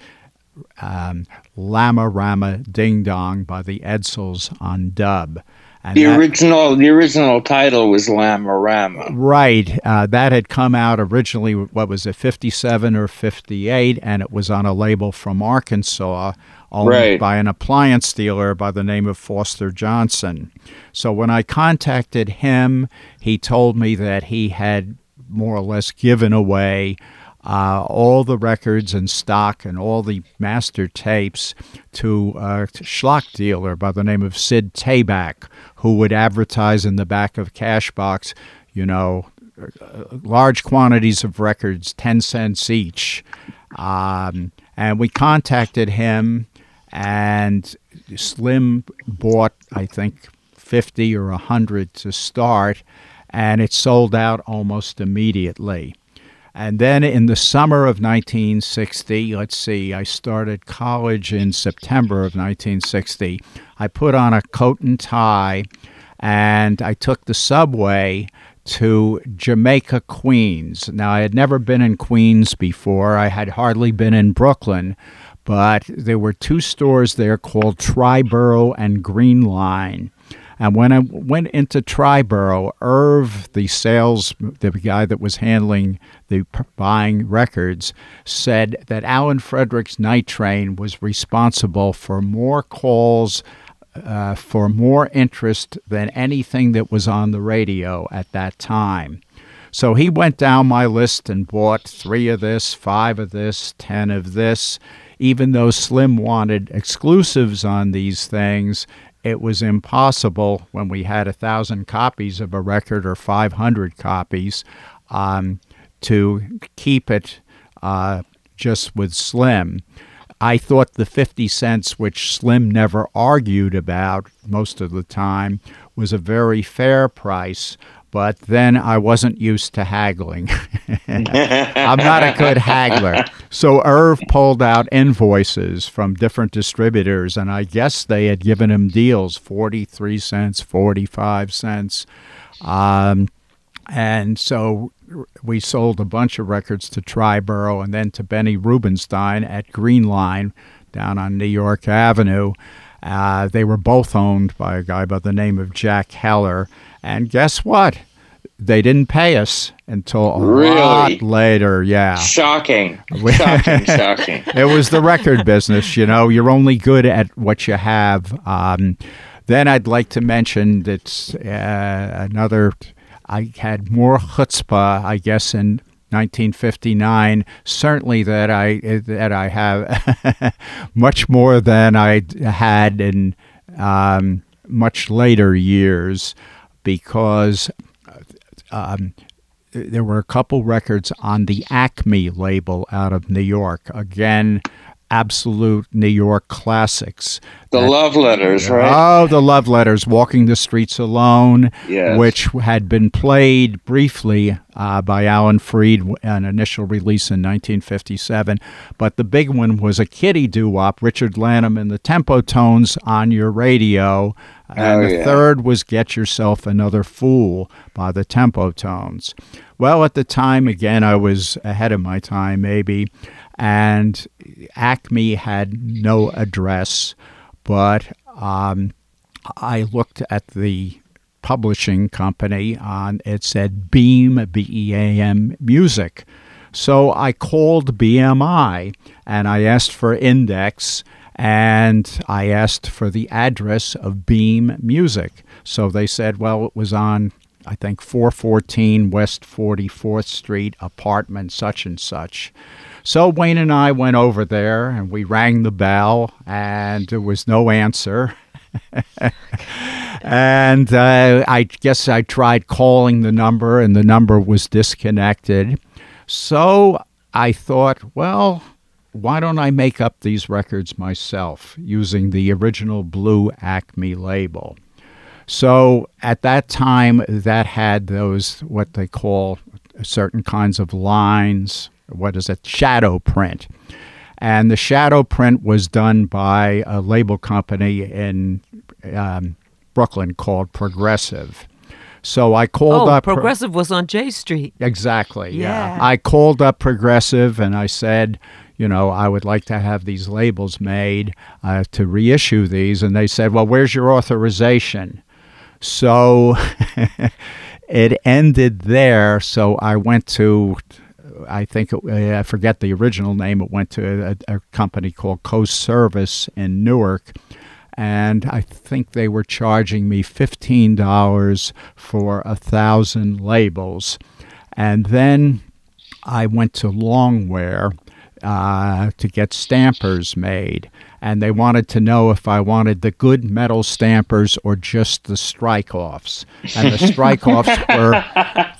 [SPEAKER 5] um, Lama Rama Ding Dong by the Edsels on dub.
[SPEAKER 4] And the that, original, the original title was Lama Rama.
[SPEAKER 5] Right, uh, that had come out originally. What was it, fifty-seven or fifty-eight, and it was on a label from Arkansas, owned right. by an appliance dealer by the name of Foster Johnson. So when I contacted him, he told me that he had more or less given away uh, all the records and stock and all the master tapes to a schlock dealer by the name of Sid Tabak, who would advertise in the back of Cashbox, you know, large quantities of records, 10 cents each. Um, and we contacted him, and Slim bought, I think, 50 or 100 to start, and it sold out almost immediately. And then in the summer of 1960, let's see, I started college in September of 1960. I put on a coat and tie and I took the subway to Jamaica, Queens. Now, I had never been in Queens before, I had hardly been in Brooklyn, but there were two stores there called Triborough and Green Line. And when I went into Triborough, Irv, the sales, the guy that was handling the buying records, said that Alan Frederick's night train was responsible for more calls, uh, for more interest than anything that was on the radio at that time. So he went down my list and bought three of this, five of this, ten of this. Even though Slim wanted exclusives on these things, it was impossible when we had a thousand copies of a record or 500 copies um, to keep it uh, just with Slim. I thought the 50 cents, which Slim never argued about most of the time, was a very fair price but then I wasn't used to haggling. [laughs] I'm not a good haggler. So Irv pulled out invoices from different distributors, and I guess they had given him deals 43 cents, 45 cents. Um, and so we sold a bunch of records to Triborough and then to Benny Rubenstein at Green Line down on New York Avenue. Uh, they were both owned by a guy by the name of Jack Heller. And guess what? They didn't pay us until a
[SPEAKER 4] really?
[SPEAKER 5] lot later. Yeah.
[SPEAKER 4] Shocking. [laughs] shocking. [laughs] shocking.
[SPEAKER 5] It was the record business. You know, you're only good at what you have. Um, then I'd like to mention that uh, another, I had more chutzpah, I guess, in 1959. Certainly that I that I have [laughs] much more than I had in um, much later years because um, there were a couple records on the Acme label out of New York. Again, absolute New York classics.
[SPEAKER 4] The that, love letters, right?
[SPEAKER 5] Oh, the love letters, Walking the Streets Alone,
[SPEAKER 4] yes.
[SPEAKER 5] which had been played briefly uh, by Alan Freed, an initial release in 1957. But the big one was a kiddie doo wop, Richard Lanham and the Tempo Tones on your radio. And
[SPEAKER 4] oh,
[SPEAKER 5] the
[SPEAKER 4] yeah.
[SPEAKER 5] third was Get Yourself Another Fool by the Tempo Tones. Well, at the time, again, I was ahead of my time, maybe and Acme had no address, but um, I looked at the publishing company and it said Beam, B E A M Music. So I called BMI and I asked for index and I asked for the address of Beam Music. So they said, well, it was on, I think, 414 West 44th Street, apartment such and such. So Wayne and I went over there and we rang the bell, and there was no answer. [laughs] and uh, I guess I tried calling the number, and the number was disconnected. So I thought, well, why don't I make up these records myself using the original blue Acme label? So at that time, that had those what they call certain kinds of lines. What is it? Shadow print. And the shadow print was done by a label company in um, Brooklyn called Progressive. So I called
[SPEAKER 3] oh,
[SPEAKER 5] up. Pro-
[SPEAKER 3] Progressive was on J Street.
[SPEAKER 5] Exactly. Yeah.
[SPEAKER 3] Yeah.
[SPEAKER 5] I called up Progressive and I said, you know, I would like to have these labels made uh, to reissue these. And they said, well, where's your authorization? So [laughs] it ended there. So I went to, I think, it, I forget the original name. It went to a, a company called Coast Service in Newark and I think they were charging me fifteen dollars for a thousand labels, and then I went to Longwear uh, to get stampers made, and they wanted to know if I wanted the good metal stampers or just the strike offs, and the [laughs] strike offs were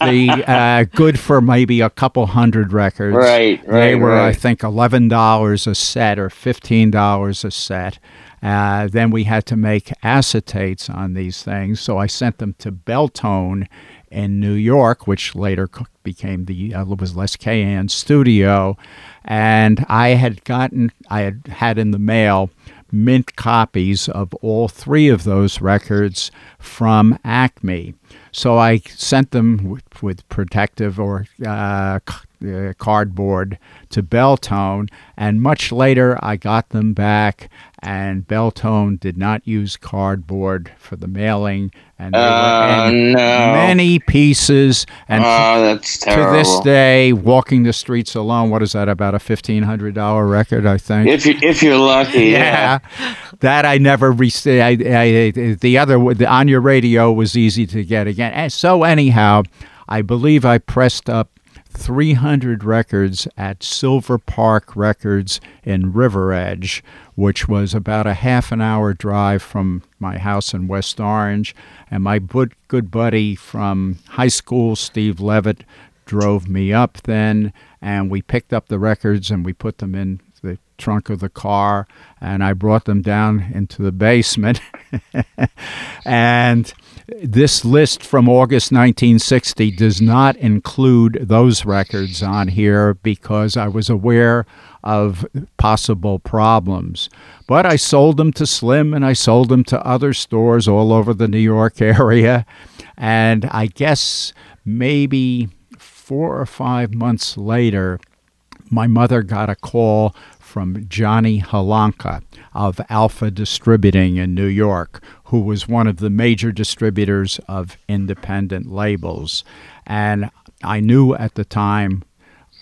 [SPEAKER 5] the uh, good for maybe a couple hundred records.
[SPEAKER 4] Right,
[SPEAKER 5] They
[SPEAKER 4] right,
[SPEAKER 5] were, I think, eleven dollars a set or fifteen dollars a set. Uh, then we had to make acetates on these things, so I sent them to Beltone in New York, which later became the uh, was Les Cahan studio, and I had gotten I had had in the mail mint copies of all three of those records from Acme. So I sent them with, with protective or uh, uh, cardboard to Beltone, and much later I got them back, and Beltone did not use cardboard for the mailing, and
[SPEAKER 4] Oh, no.
[SPEAKER 5] many pieces. And
[SPEAKER 4] Oh,
[SPEAKER 5] to this day, walking the streets alone, what is that? About a fifteen hundred dollar record, I think.
[SPEAKER 4] if you if you're lucky, [laughs] yeah.
[SPEAKER 5] yeah, that I never received. I, I, the other the on your radio was easy to get again. And so anyhow, I believe I pressed up 300 records at Silver Park Records in River Edge, which was about a half an hour drive from my house in West Orange. And my good, buddy from high school, Steve Levitt, drove me up then, and we picked up the records and we put them in the trunk of the car, and I brought them down into the basement. [laughs] and this list from August 1960 does not include those records on here because I was aware of possible problems. But I sold them to Slim and I sold them to other stores all over the New York area. And I guess maybe four or five months later, my mother got a call from Johnny Halonka of Alpha Distributing in New York, who was one of the major distributors of independent labels. And I knew at the time,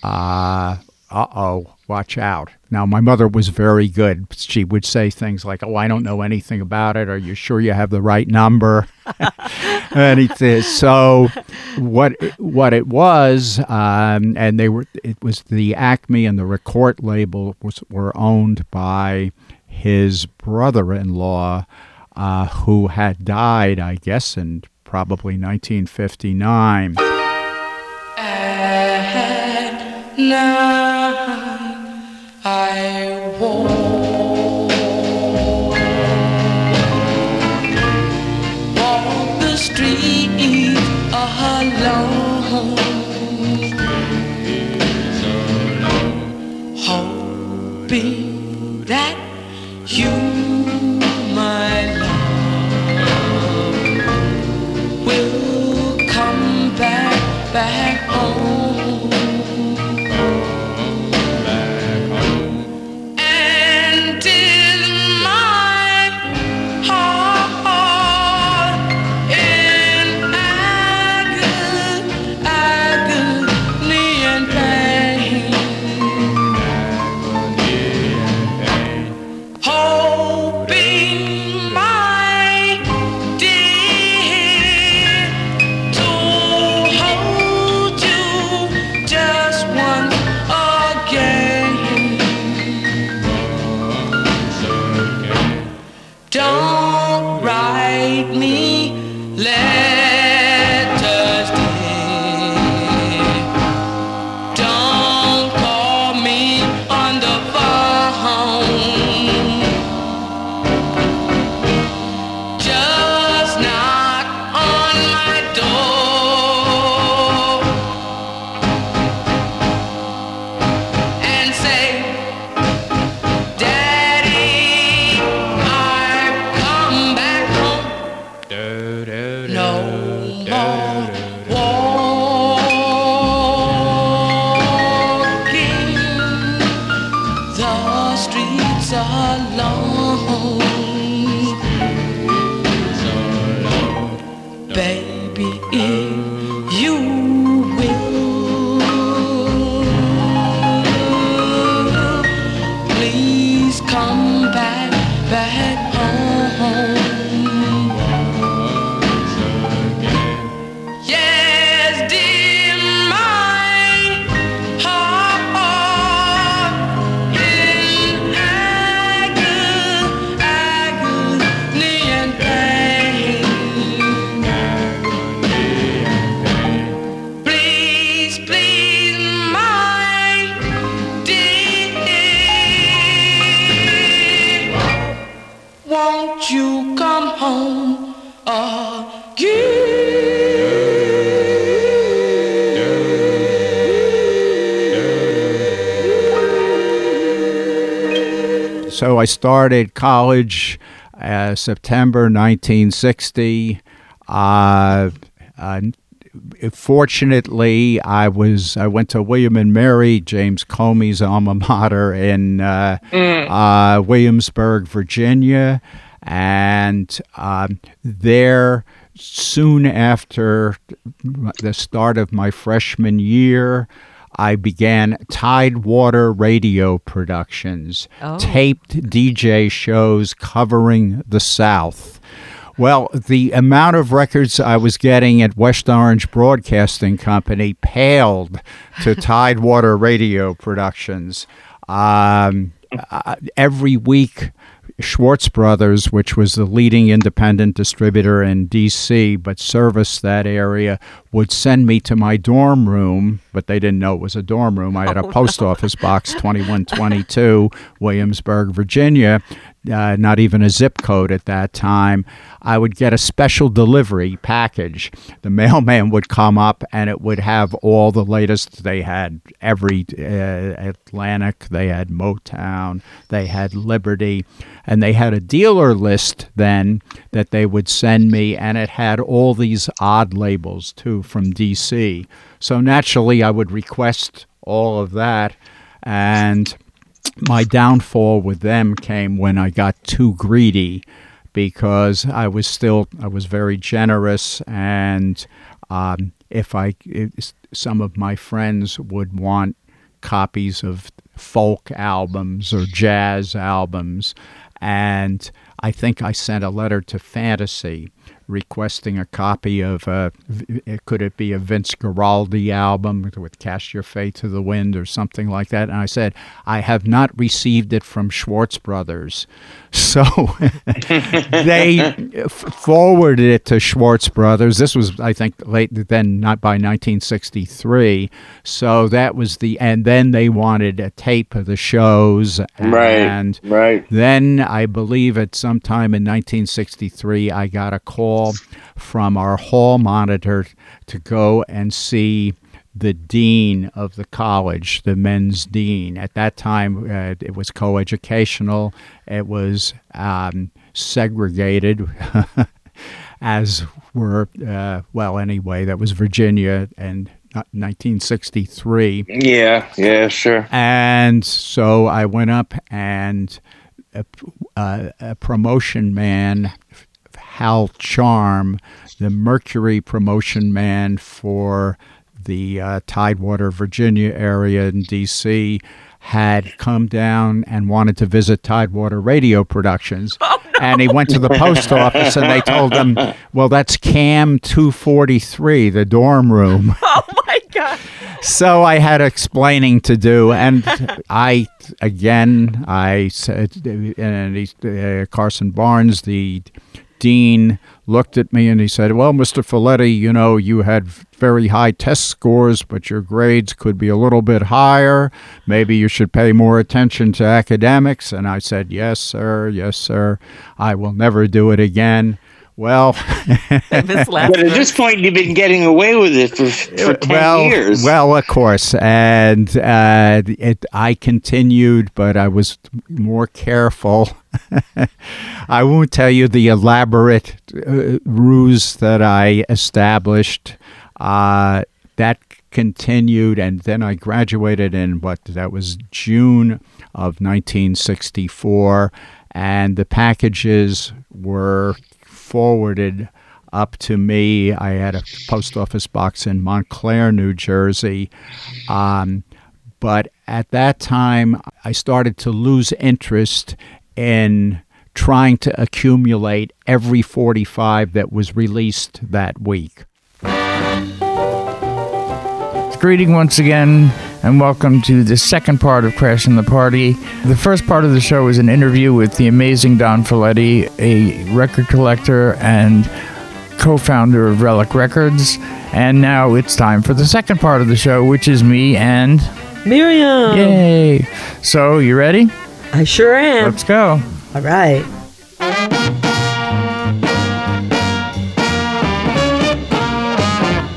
[SPEAKER 5] uh oh, watch out. Now, my mother was very good. She would say things like, Oh, I don't know anything about it. Are you sure you have the right number? [laughs] and so what what it was, um, and they were it was the Acme and the Record label was were owned by his brother-in-law, uh, who had died, I guess, in probably 1959.
[SPEAKER 9] At night I walk
[SPEAKER 5] I started college uh, September 1960. Uh, uh, fortunately, I was I went to William and Mary, James Comey's alma mater in uh, uh, Williamsburg, Virginia, and um, there soon after the start of my freshman year. I began Tidewater Radio Productions,
[SPEAKER 3] Oh.
[SPEAKER 5] taped DJ shows covering the South. Well, the amount of records I was getting at West Orange Broadcasting Company paled to [laughs] Tidewater Radio Productions. Um, uh, every week, Schwartz Brothers, which was the leading independent distributor in D.C. but serviced that area, would send me to my dorm room, but they didn't know it was a dorm room. I had a [laughs] oh, post office box 2122, Williamsburg, Virginia, uh, not even a zip code at that time. I would get a special delivery package. The mailman would come up and it would have all the latest. They had every uh, Atlantic, they had Motown, they had Liberty, and they had a dealer list then that they would send me, and it had all these odd labels too from DC. So naturally, I would request all of that, and my downfall with them came when I got too greedy because I was still I was very generous and um, if I if some of my friends would want copies of folk albums or jazz albums. And I think I sent a letter to Fantasy requesting a copy of uh, could it be a Vince Guaraldi album with Cast Your Fate to the Wind or something like that and I said I have not received it from Schwartz Brothers [laughs] so [laughs] they forwarded it to Schwartz Brothers this was I think late then not by 1963 so that was the and then they wanted a tape of the shows
[SPEAKER 4] Right.
[SPEAKER 5] and
[SPEAKER 4] Right.
[SPEAKER 5] then I believe at some time in 1963, I got a call from our hall monitor to go and see the dean of the college, the men's dean. At that time, uh, it was coeducational. It was um, segregated, [laughs] as were uh, well. Anyway, that was Virginia and 1963.
[SPEAKER 4] Yeah. Yeah. Sure.
[SPEAKER 5] And so I went up and a, uh, a promotion man, Hal Charm, the Mercury promotion man for the uh, Tidewater, Virginia area in D.C., had come down and wanted to visit Tidewater Radio Productions. And he went to the post [laughs] office and they told him, well, that's Cam 243, the dorm room. [laughs]
[SPEAKER 3] Oh my God.
[SPEAKER 5] So I had explaining to do, and I again I said, and he, uh, Carson Barnes, the dean, looked at me and he said, "Well, Mr. Fileti, you know you had very high test scores, but your grades could be a little bit higher. Maybe you should pay more attention to academics." And I said, "Yes, sir. Yes, sir. I will never do it again." Well. [laughs] [laughs]
[SPEAKER 4] But at this point, you've been getting away with it for, for ten
[SPEAKER 5] well,
[SPEAKER 4] years.
[SPEAKER 5] Well, of course, and uh, it, I continued, but I was more careful. [laughs] I won't tell you the elaborate uh, ruse that I established. Uh, that continued, and then I graduated in what that was June of 1964, and the packages were forwarded up to me. I had a post office box in Montclair, New Jersey. Um, but at that time, I started to lose interest in trying to accumulate every 45 that was released that week.
[SPEAKER 2] Greeting once again, and welcome to the second part of Crashing the Party. The first part of the show is an interview with the amazing Don Fileti, a record collector and co founder of Relic Records. And now it's time for the second part of the show, which is me and.
[SPEAKER 3] Miriam.
[SPEAKER 2] Yay! So, you ready?
[SPEAKER 3] I sure am.
[SPEAKER 2] Let's go.
[SPEAKER 3] All right.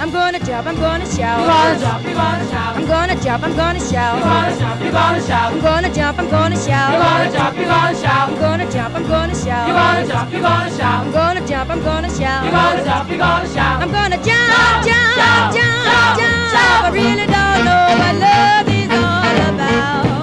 [SPEAKER 10] I'm gonna jump, I'm gonna shout. I'm gonna jump, I'm gonna shout. I'm gonna jump, I'm gonna shout. You're gonna jump, you're gonna shout. I'm gonna jump, I'm gonna shout. You're gonna jump, you're gonna shout. I'm gonna jump, I'm gonna shout. You're gonna jump, you're gonna shout. I'm gonna jump, I'm gonna shout. You're gonna jump, you're gonna shout. I'm gonna jump, jump, jump, jump. I really don't know what love is all about.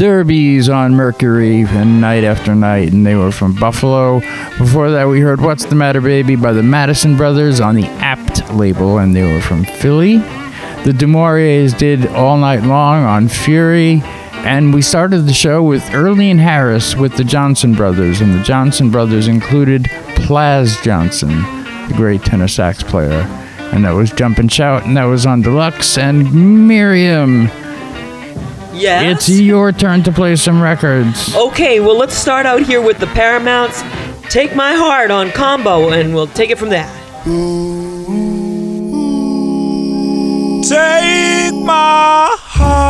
[SPEAKER 2] Derbies on Mercury and Night After Night, and they were from Buffalo. Before that, we heard What's the Matter Baby by the Madison Brothers on the Apt label, and they were from Philly. The Demoriers did All Night Long on Fury, and we started the show with Earlene Harris with the Johnson Brothers, and the Johnson Brothers included Plas Johnson, the great tenor sax player. And that was Jump and Shout, and that was on Deluxe. And Miriam,
[SPEAKER 3] Yes.
[SPEAKER 2] it's your turn to play some records.
[SPEAKER 3] Okay, well, let's start out here with the Paramounts. Take My Heart on combo, and we'll take it from there.
[SPEAKER 11] Take my heart.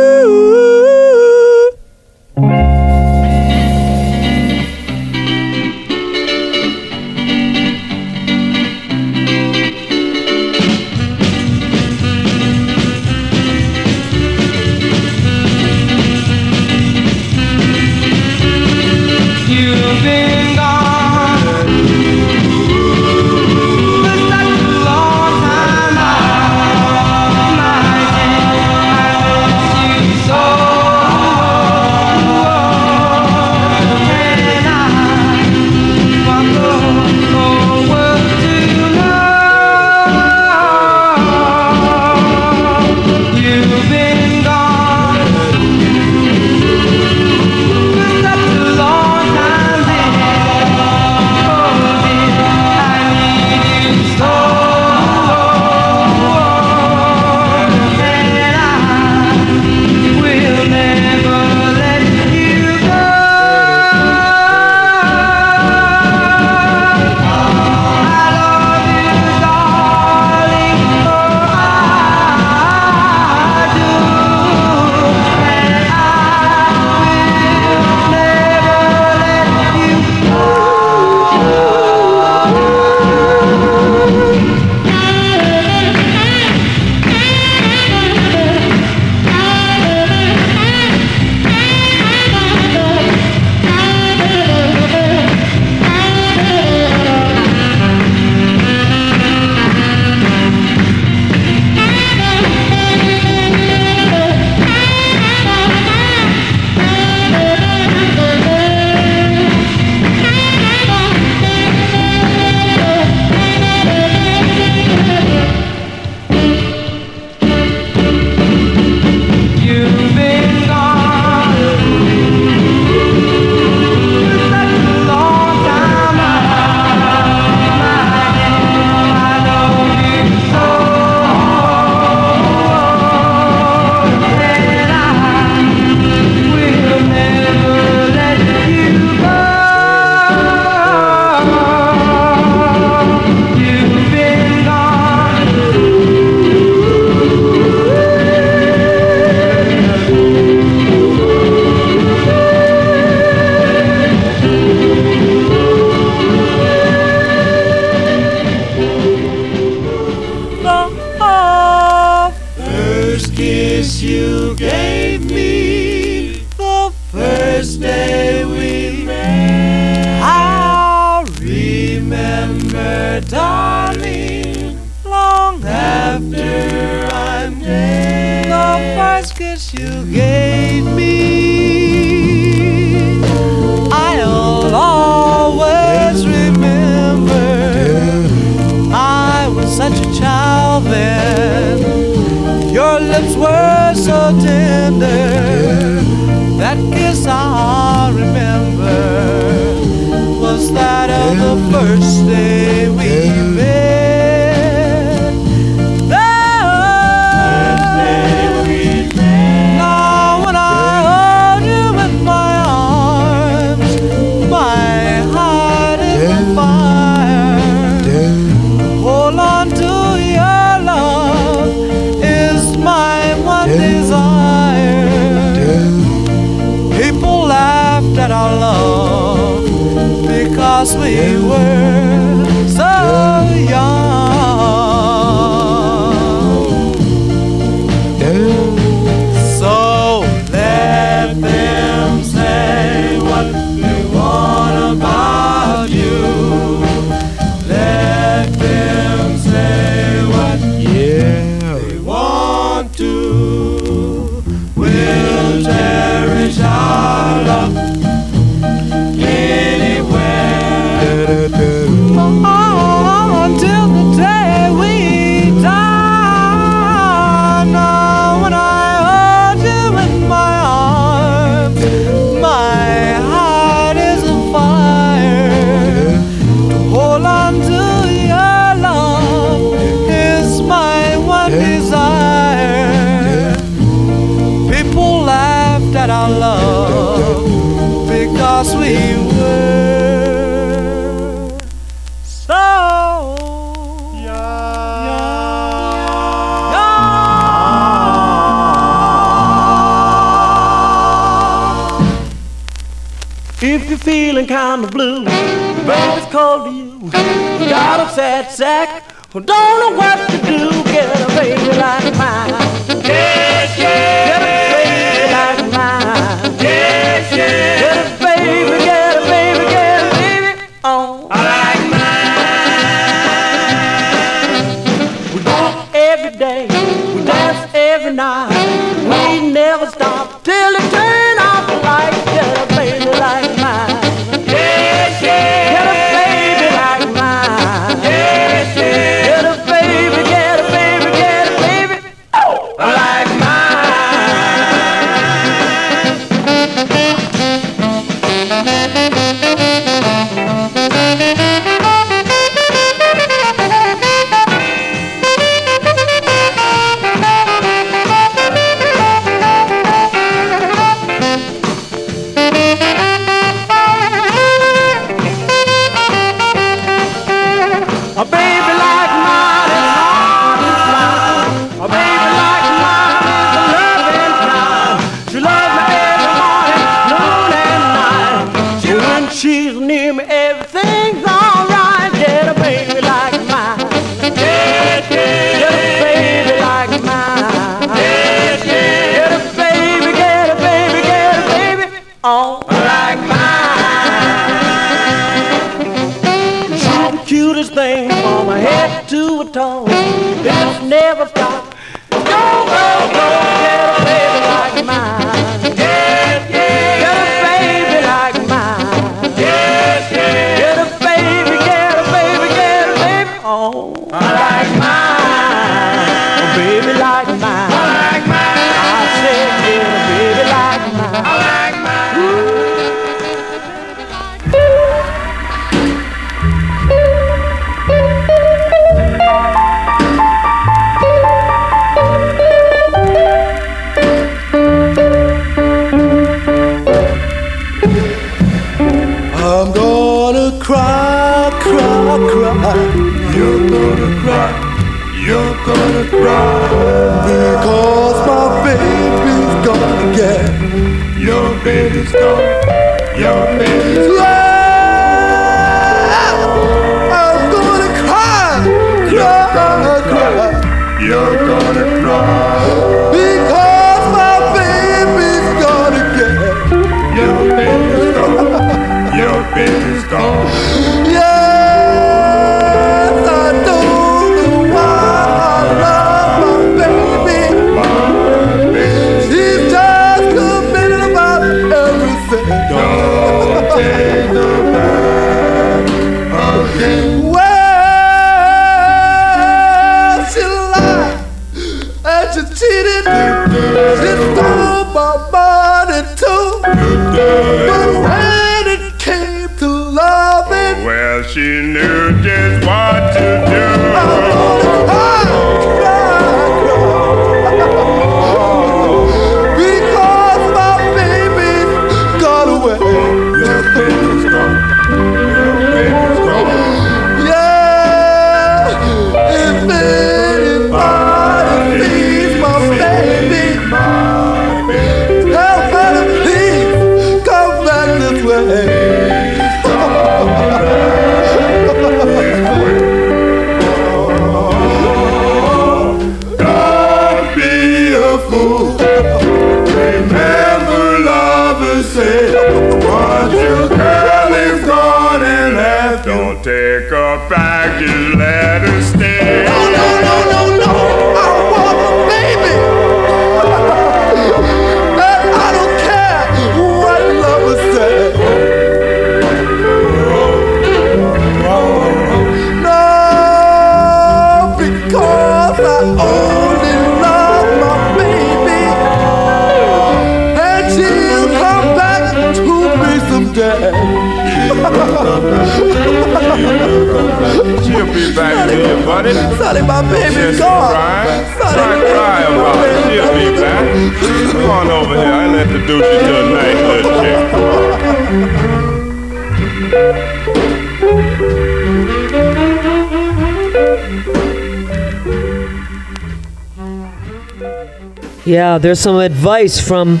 [SPEAKER 12] Yeah,
[SPEAKER 3] there's some advice from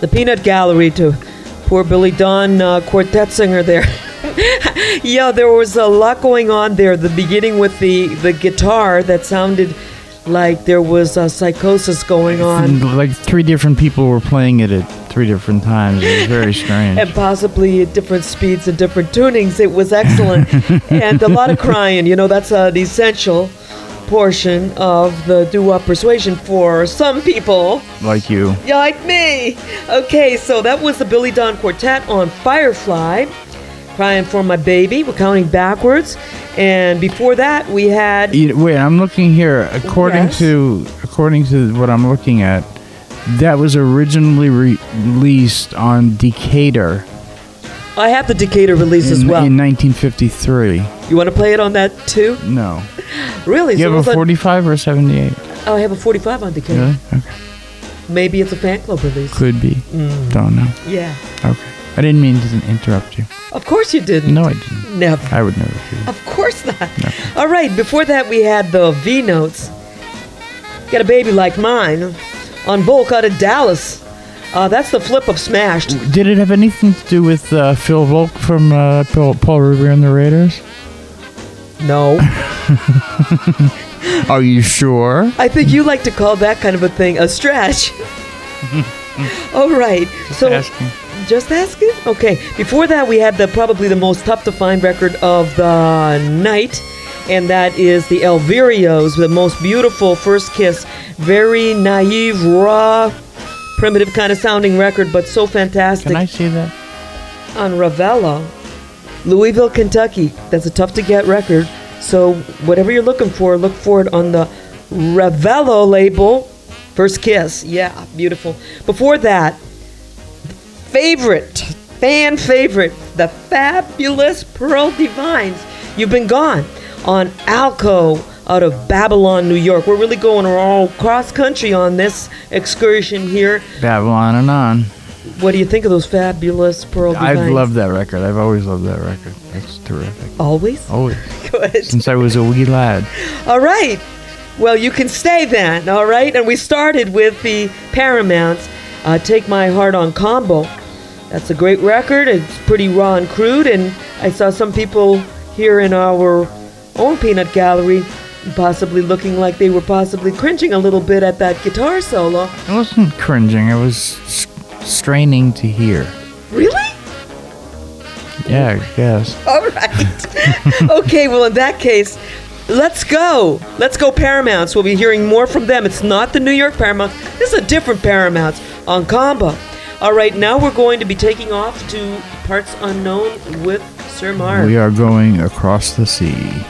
[SPEAKER 3] the Peanut Gallery to poor Billy Dawn uh, quartet singer there. [laughs] yeah, there was a lot going on there. The beginning with the the guitar that sounded like there was a psychosis going on.
[SPEAKER 2] Like three different people were playing it at three different times. It was very [laughs] strange.
[SPEAKER 3] and possibly at different speeds and different tunings. It was excellent, [laughs] and a lot of crying. You know, that's an essential portion of the doo-wop persuasion for some people,
[SPEAKER 2] like you.
[SPEAKER 3] Yeah, like me. Okay, so that was the Billy Dawn Quartet on Firefly. Crying for my baby. We're counting backwards, and before that we had
[SPEAKER 2] Wait, I'm looking here. According
[SPEAKER 3] Yes.
[SPEAKER 2] to according to what I'm looking at, that was originally re- released on Decatur
[SPEAKER 3] I have the Decatur release as well.
[SPEAKER 2] in 1953.
[SPEAKER 3] you want to play it on that too?
[SPEAKER 2] No, [laughs]
[SPEAKER 3] Really?
[SPEAKER 2] you
[SPEAKER 3] So
[SPEAKER 2] have a
[SPEAKER 3] on-
[SPEAKER 2] 45 or 78.
[SPEAKER 3] Oh, I have a 45 on Decatur.
[SPEAKER 2] Really? Okay.
[SPEAKER 3] Maybe it's a fan club release.
[SPEAKER 2] Could be.
[SPEAKER 3] Mm.
[SPEAKER 2] Don't know.
[SPEAKER 3] Yeah.
[SPEAKER 2] Okay. I didn't mean to interrupt you.
[SPEAKER 3] Of course you didn't.
[SPEAKER 2] No, I didn't.
[SPEAKER 3] Never.
[SPEAKER 2] I would never do.
[SPEAKER 3] Of course not. All right, before that, we had the V notes. Got a baby like mine on Volk out of Dallas. Uh, that's the flip of Smashed.
[SPEAKER 2] Did it have anything to do with uh, Phil Volk from uh, Paul, Paul Revere and the Raiders?
[SPEAKER 3] No. [laughs]
[SPEAKER 2] Are you sure?
[SPEAKER 3] I think you like to call that kind of a thing a stretch. [laughs] All right. so
[SPEAKER 2] asking.
[SPEAKER 3] just asking. Okay. Before that, we had the probably the most tough to find record of the night, and that is the Elvirios, the most beautiful first kiss, very naive, raw, primitive kind of sounding record, but so fantastic.
[SPEAKER 2] Can I see that?
[SPEAKER 3] on Ravello, Louisville, Kentucky. That's a tough to get record. So whatever you're looking for, look for it on the Ravello label. First Kiss. Yeah, beautiful. Before that, favorite, fan favorite, the fabulous Pearl Divines. You've been gone on Alco out of Babylon, New York. We're really going all cross country on this excursion here.
[SPEAKER 2] Babylon and on.
[SPEAKER 3] What do you think of those fabulous Pearl Divines?
[SPEAKER 2] I've loved that record. I've always loved that record. That's terrific.
[SPEAKER 3] Always?
[SPEAKER 2] Always. [laughs]
[SPEAKER 3] Good.
[SPEAKER 2] Since I was a wee lad.
[SPEAKER 3] All right. Well, you can stay then, all right? And we started with the Paramounts, uh, Take My Heart on Combo. That's a great record. It's pretty raw and crude, and I saw some people here in our own peanut gallery possibly looking like they were possibly cringing a little bit at that guitar solo.
[SPEAKER 2] I wasn't cringing. I was straining to hear.
[SPEAKER 3] Really?
[SPEAKER 2] Yeah, I guess. [laughs]
[SPEAKER 3] All right. [laughs] okay, well, in that case, let's go. Let's go Paramounts. We'll be hearing more from them. It's not the New York Paramounts. This is a different Paramounts on combo. All right, now we're going to be taking off to Parts Unknown with Sir Mark.
[SPEAKER 2] We are going across the sea.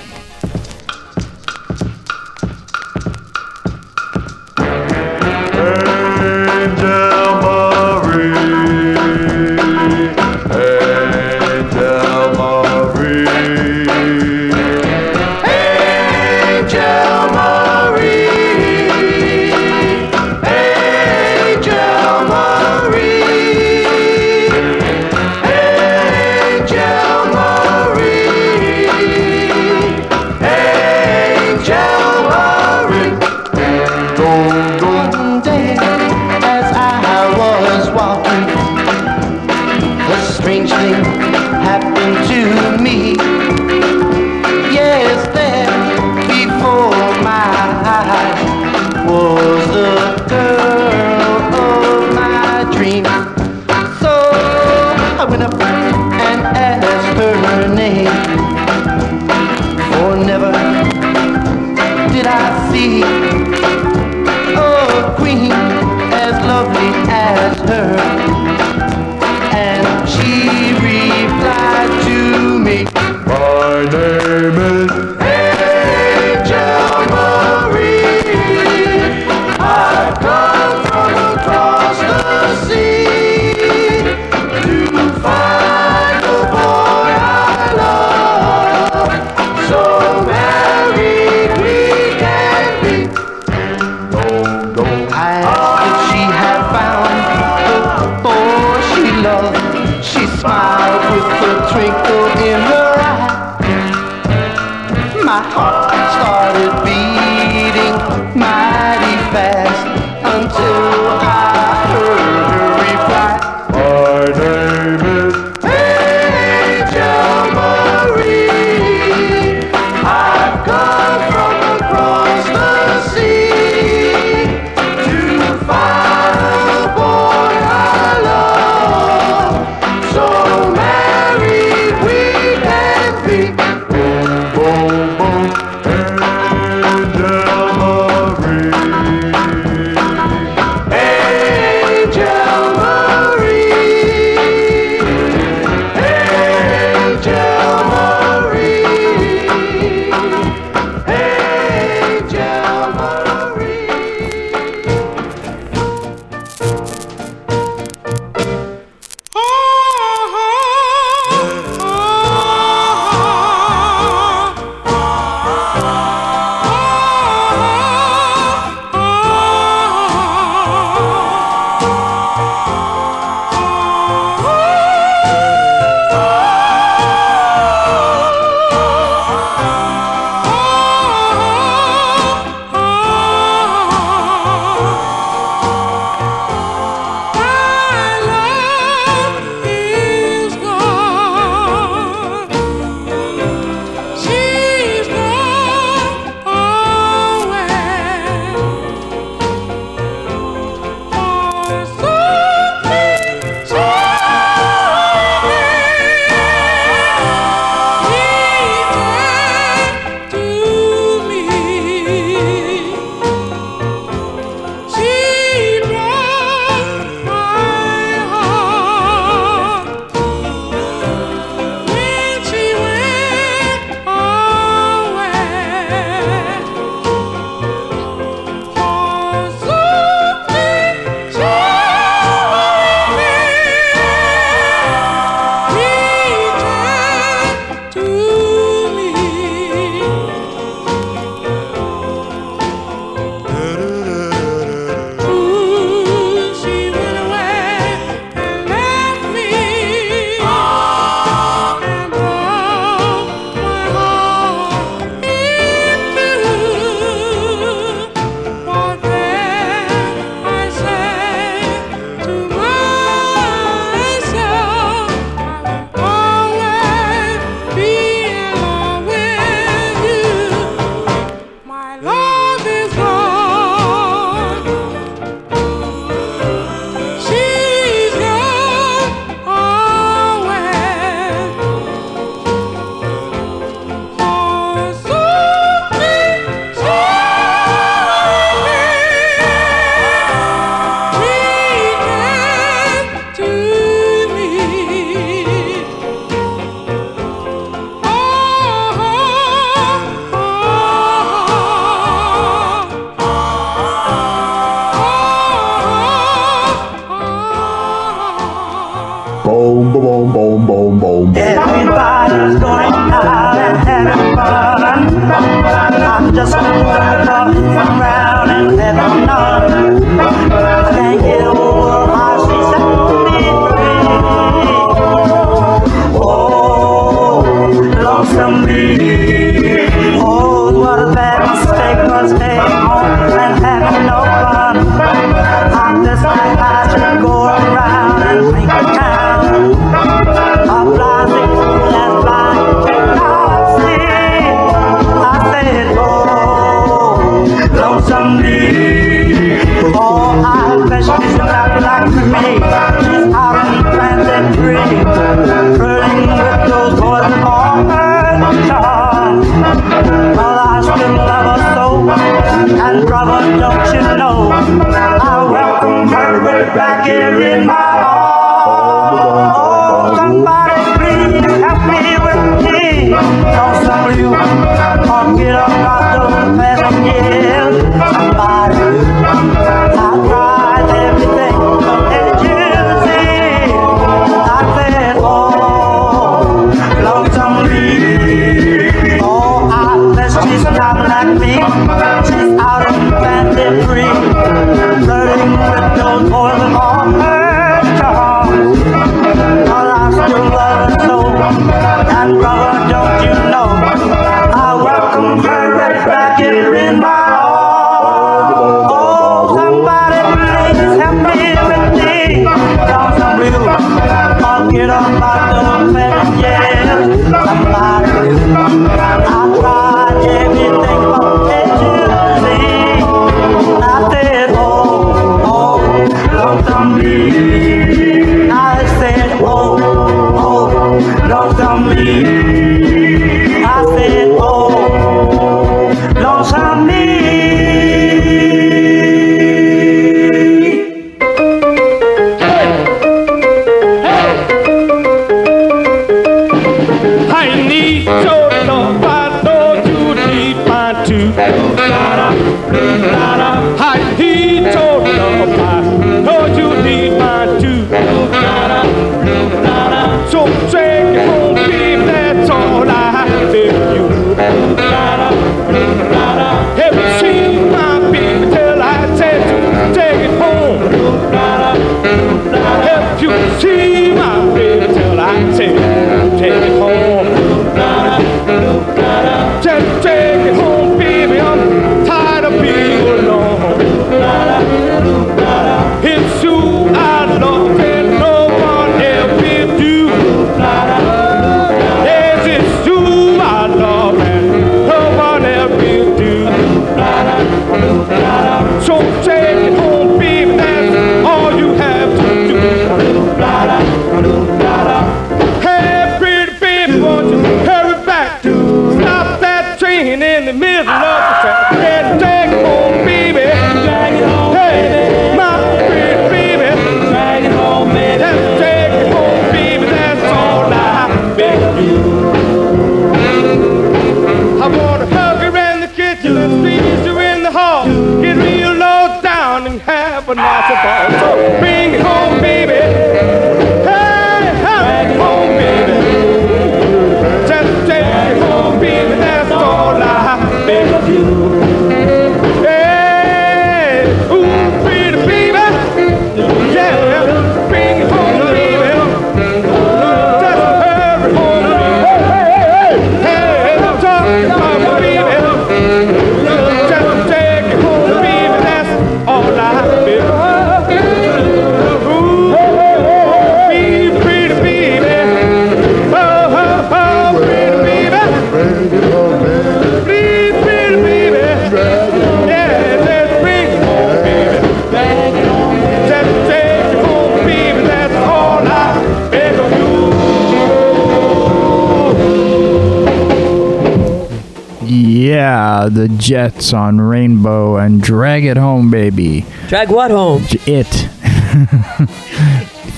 [SPEAKER 13] the
[SPEAKER 2] Jets on Rainbow and drag it home, baby.
[SPEAKER 3] Drag what home?
[SPEAKER 2] It. [laughs]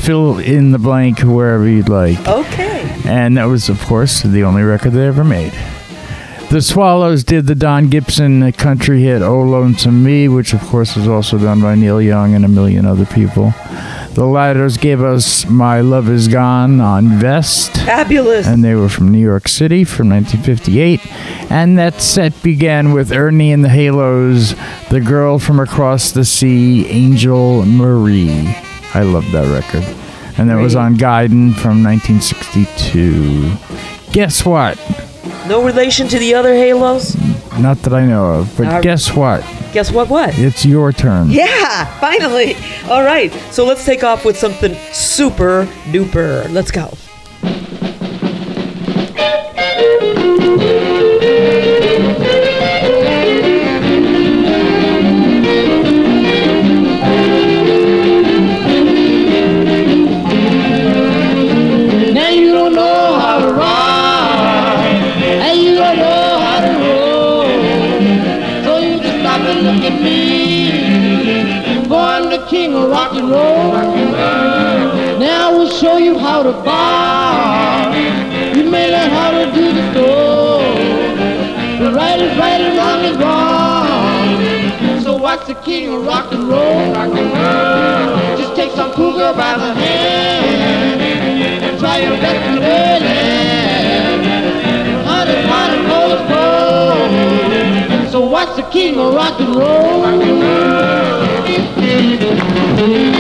[SPEAKER 2] Fill in the blank wherever you'd like.
[SPEAKER 3] Okay.
[SPEAKER 2] And that was, of course, the only record they ever made. The Swallows did the Don Gibson country hit Oh Lonesome Me, which, of course, was also done by Neil Young and a million other people. The Ladders gave us My Love Is Gone on Vest.
[SPEAKER 3] Fabulous.
[SPEAKER 2] And they were from New York City from 1958. And that set began with Ernie and the Halos, The Girl from Across the Sea, Angel Marie. I love that record. And that was on Guyden from 1962. Guess what?
[SPEAKER 3] No relation to the other Halos?
[SPEAKER 2] Not that I know of, but
[SPEAKER 3] uh,
[SPEAKER 2] guess what?
[SPEAKER 3] Guess what? What?
[SPEAKER 2] It's your turn.
[SPEAKER 3] Yeah, finally. All right, so let's take off with something super duper. Let's go.
[SPEAKER 14] A rock and roll,
[SPEAKER 8] rock and roll. Just take some cool girl by the hand and try your best to earn it. Hot and hot and cold. So what's the king of rock and roll? Rock and roll.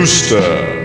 [SPEAKER 15] Rooster.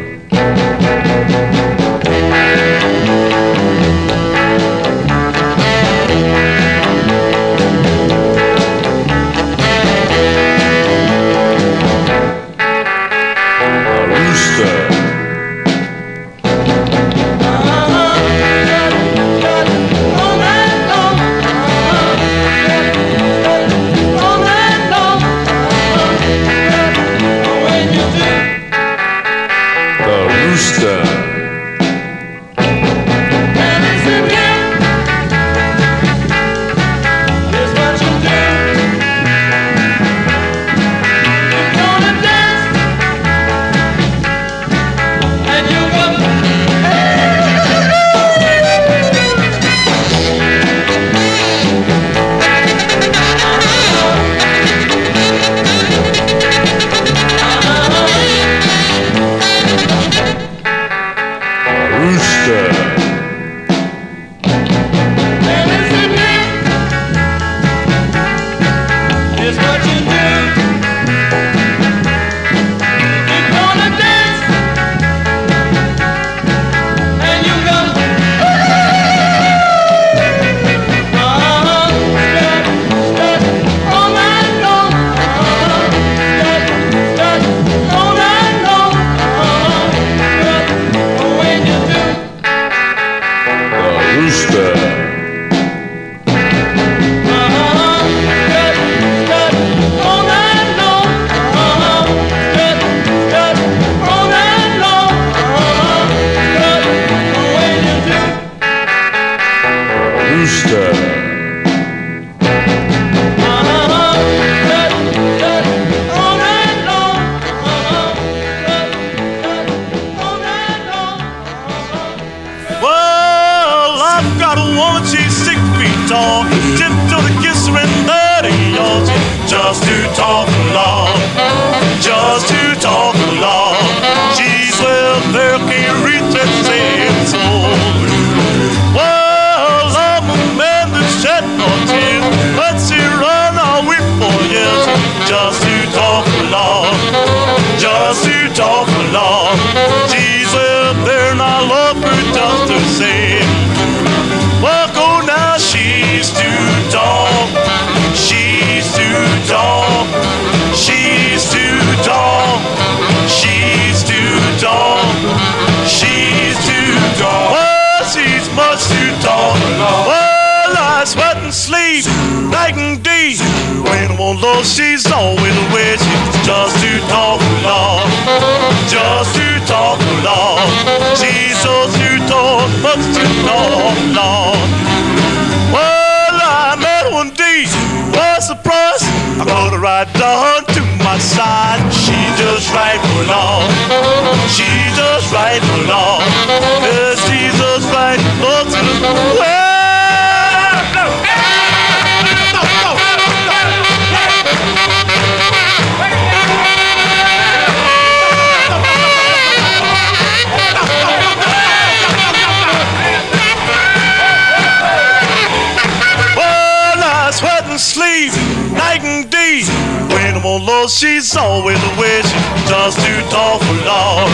[SPEAKER 16] Always away. She's just too tall for long.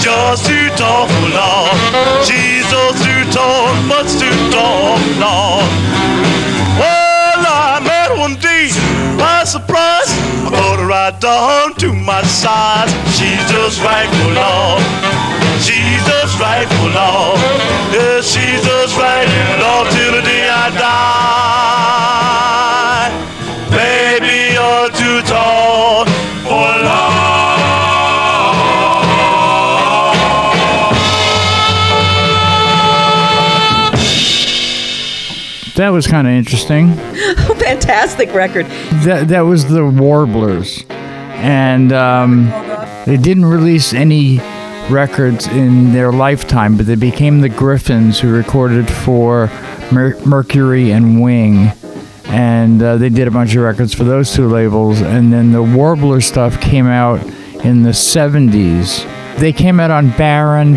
[SPEAKER 16] Just too tall for long. She's just too tall, much too tall for long. Well, I met one day by surprise. I put her right down to my side. She's just right for long. She's just right for long. Yeah, she's just right for long till the day I die.
[SPEAKER 2] Was kind of interesting. [laughs]
[SPEAKER 3] Fantastic record.
[SPEAKER 2] That that was the Warblers, and um, they didn't release any records in their lifetime, but they became the Griffins, who recorded for Mer- Mercury and Wing, and uh, they did a bunch of records for those two labels. And then the Warbler stuff came out in the '70s. They came out on Baron,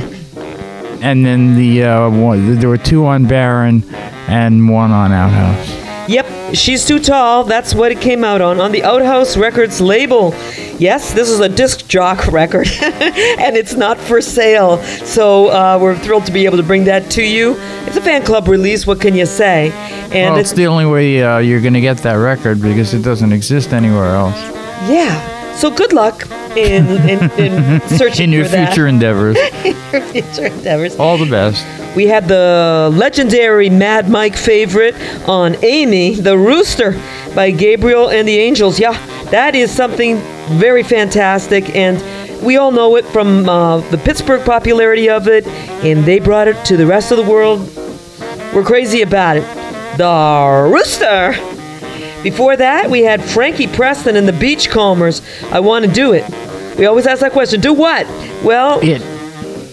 [SPEAKER 2] and then the uh, one, there were two on Baron and one on Outhouse.
[SPEAKER 3] Yep, she's too tall. That's what it came out on on the Outhouse Records label. Yes, this is a disc jock record, [laughs] and it's not for sale. So uh, we're thrilled to be able to bring that to you. It's a fan club release. What can you say? And
[SPEAKER 2] well, it's the only way uh, you're going to get that record because it doesn't exist anywhere else.
[SPEAKER 3] yeah. So good luck in [laughs] in, in searching
[SPEAKER 2] In your
[SPEAKER 3] for that.
[SPEAKER 2] future [laughs] endeavors,
[SPEAKER 3] in your future endeavors.
[SPEAKER 2] all the best.
[SPEAKER 3] We had the legendary Mad Mike favorite on Amy the Rooster by Gabriel and the Angels. Yeah, that is something very fantastic, and we all know it from uh, the Pittsburgh popularity of it, and they brought it to the rest of the world. We're crazy about it. The Rooster. Before that, we had Frankie Preston and the Beachcombers. I want to do it. We always ask that question. Do what? Well,
[SPEAKER 2] it.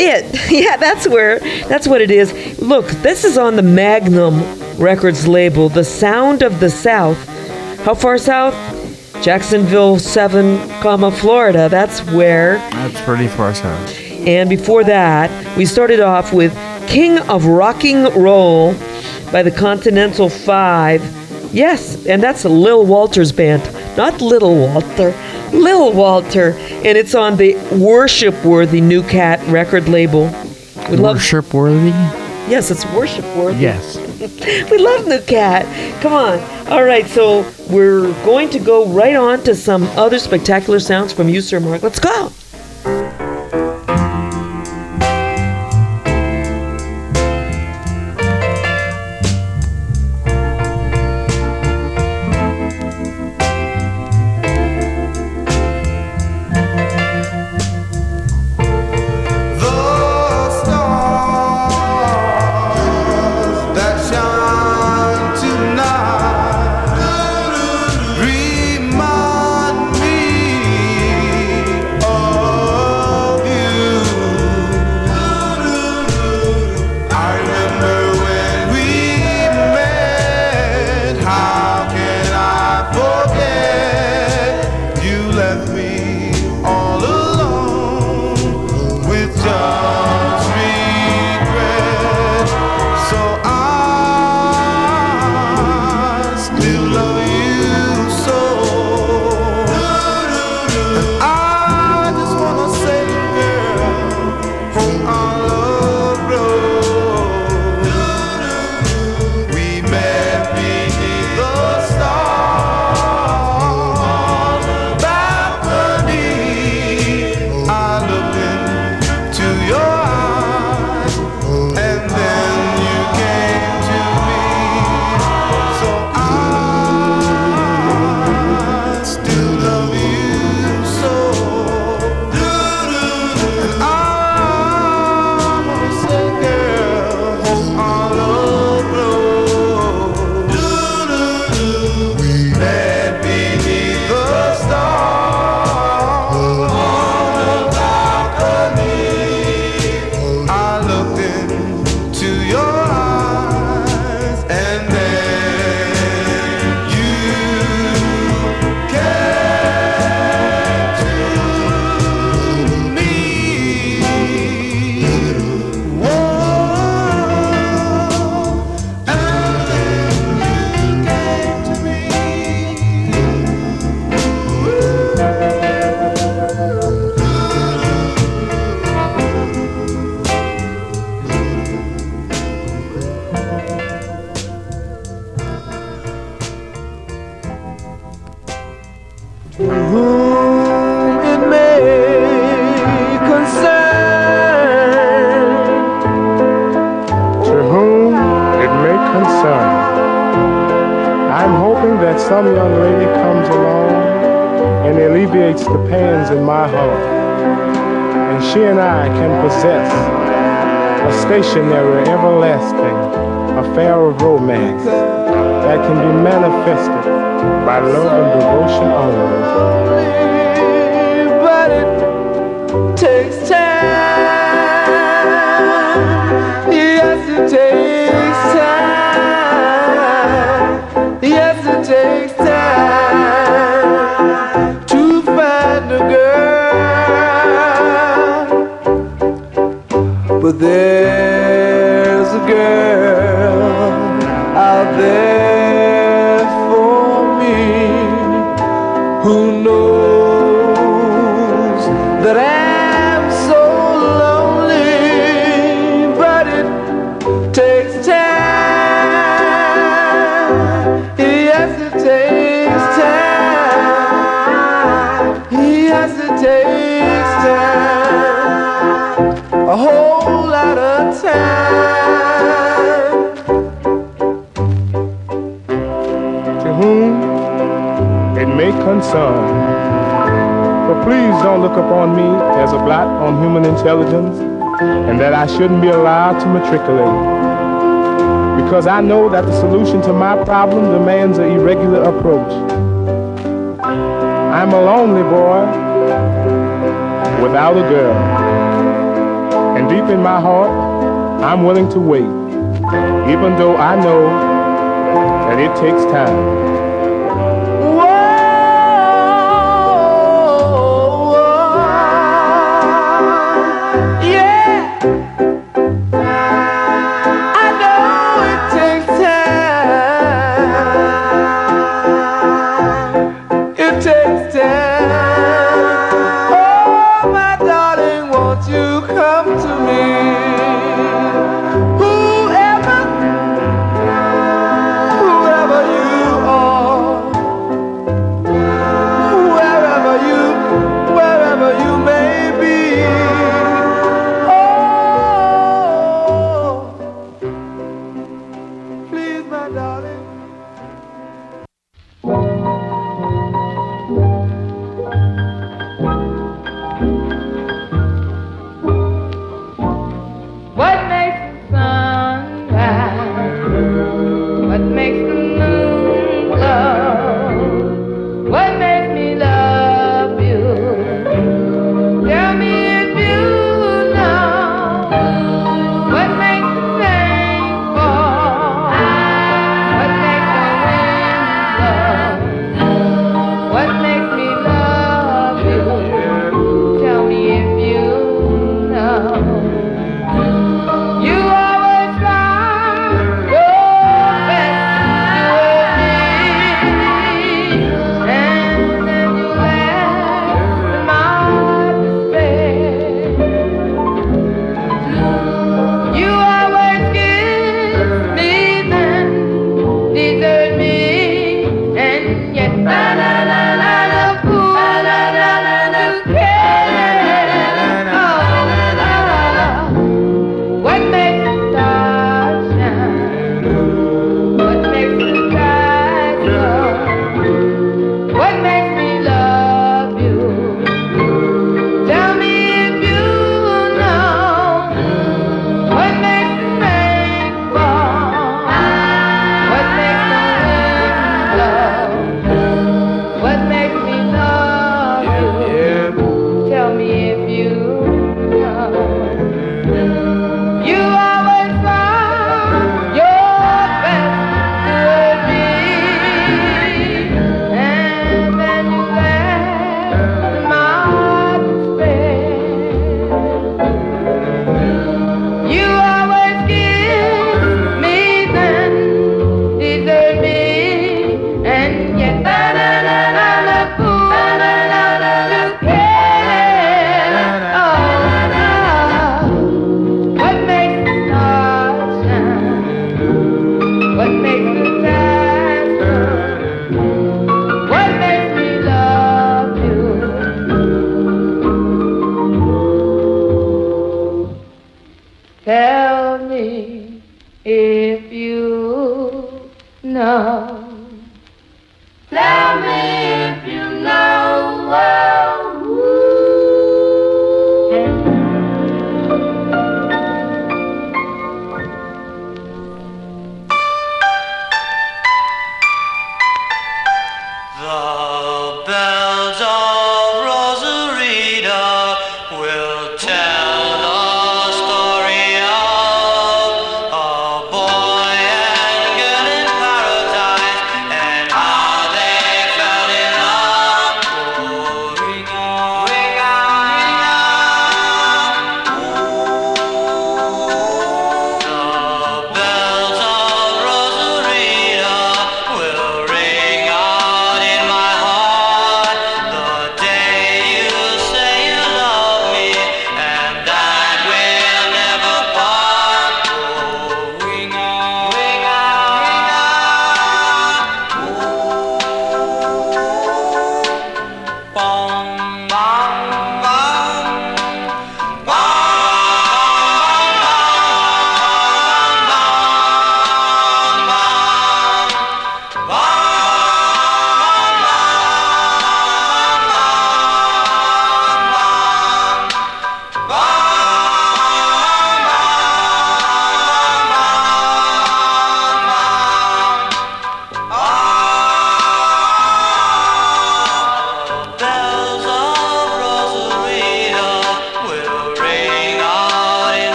[SPEAKER 3] It. [laughs] Yeah, that's where. That's what it is. Look, this is on the Magnum Records label, The Sound of the South. How far south? Jacksonville 7, comma Florida. That's where.
[SPEAKER 2] That's pretty far south.
[SPEAKER 3] And before that, we started off with King of Rocking Roll by the Continental Five. Yes, and that's Lil Walter's band, not Little Walter, Lil Walter, and it's on the Worship Worthy New Cat record label. We love.
[SPEAKER 2] Worship worthy?
[SPEAKER 3] Yes, it's Worship Worthy.
[SPEAKER 2] Yes. [laughs]
[SPEAKER 3] we love New Cat. Come on. All right, so we're going to go right on to some other spectacular sounds from you, Sir Mark. Let's go.
[SPEAKER 17] shouldn't be allowed to matriculate. Because I know that the solution to my problem demands an irregular approach. I'm a lonely boy without a girl. And deep in my heart, I'm willing to wait, even though I know that it takes time.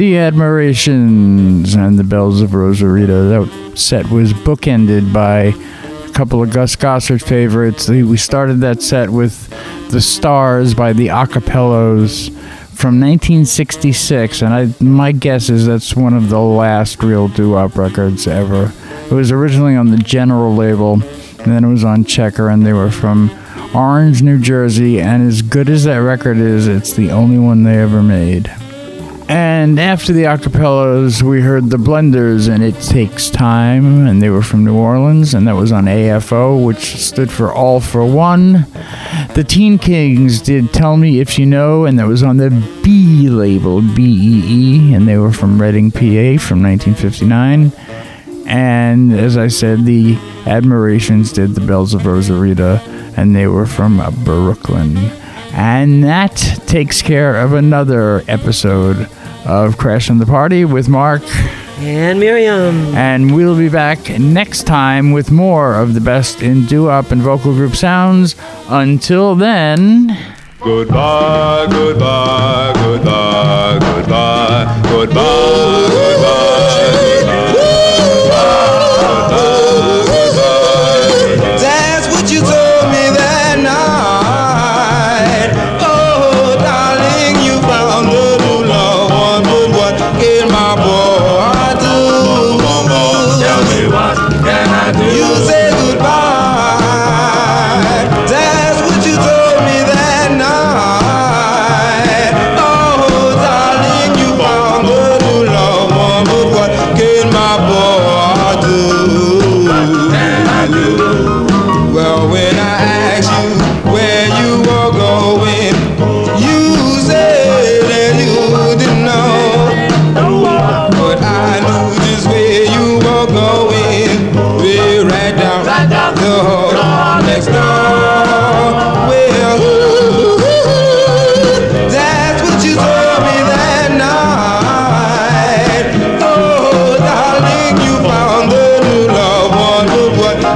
[SPEAKER 18] The
[SPEAKER 2] Admirations and the Bells of Rosarita. That set was bookended by a couple of Gus Gossert favorites. We started that set with The Stars by the Acapellos from 1966, and I, my guess is that's one of the last real doo-wop records ever. It was originally on the General label, and then it was on Checker, and they were from Orange, New Jersey, and as good as that record is, it's the only one they ever made. And after the acapellas, we heard the Blenders and It Takes Time, and they were from New Orleans, and that was on AFO, which stood for All for One. The Teen Kings did Tell Me If You Know, and that was on the B label, B E E, and they were from Reading, PA from 1959. And as I said, the Admirations did The Bells of Rosarita, and they were from uh, Brooklyn. And that takes care of another episode of Crashing the Party with Mark.
[SPEAKER 3] And Miriam.
[SPEAKER 2] And we'll be back next time with more of the best in doo-wop and vocal group sounds. Until then...
[SPEAKER 19] Goodbye, goodbye, goodbye, goodbye, goodbye, goodbye,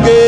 [SPEAKER 19] ninguém.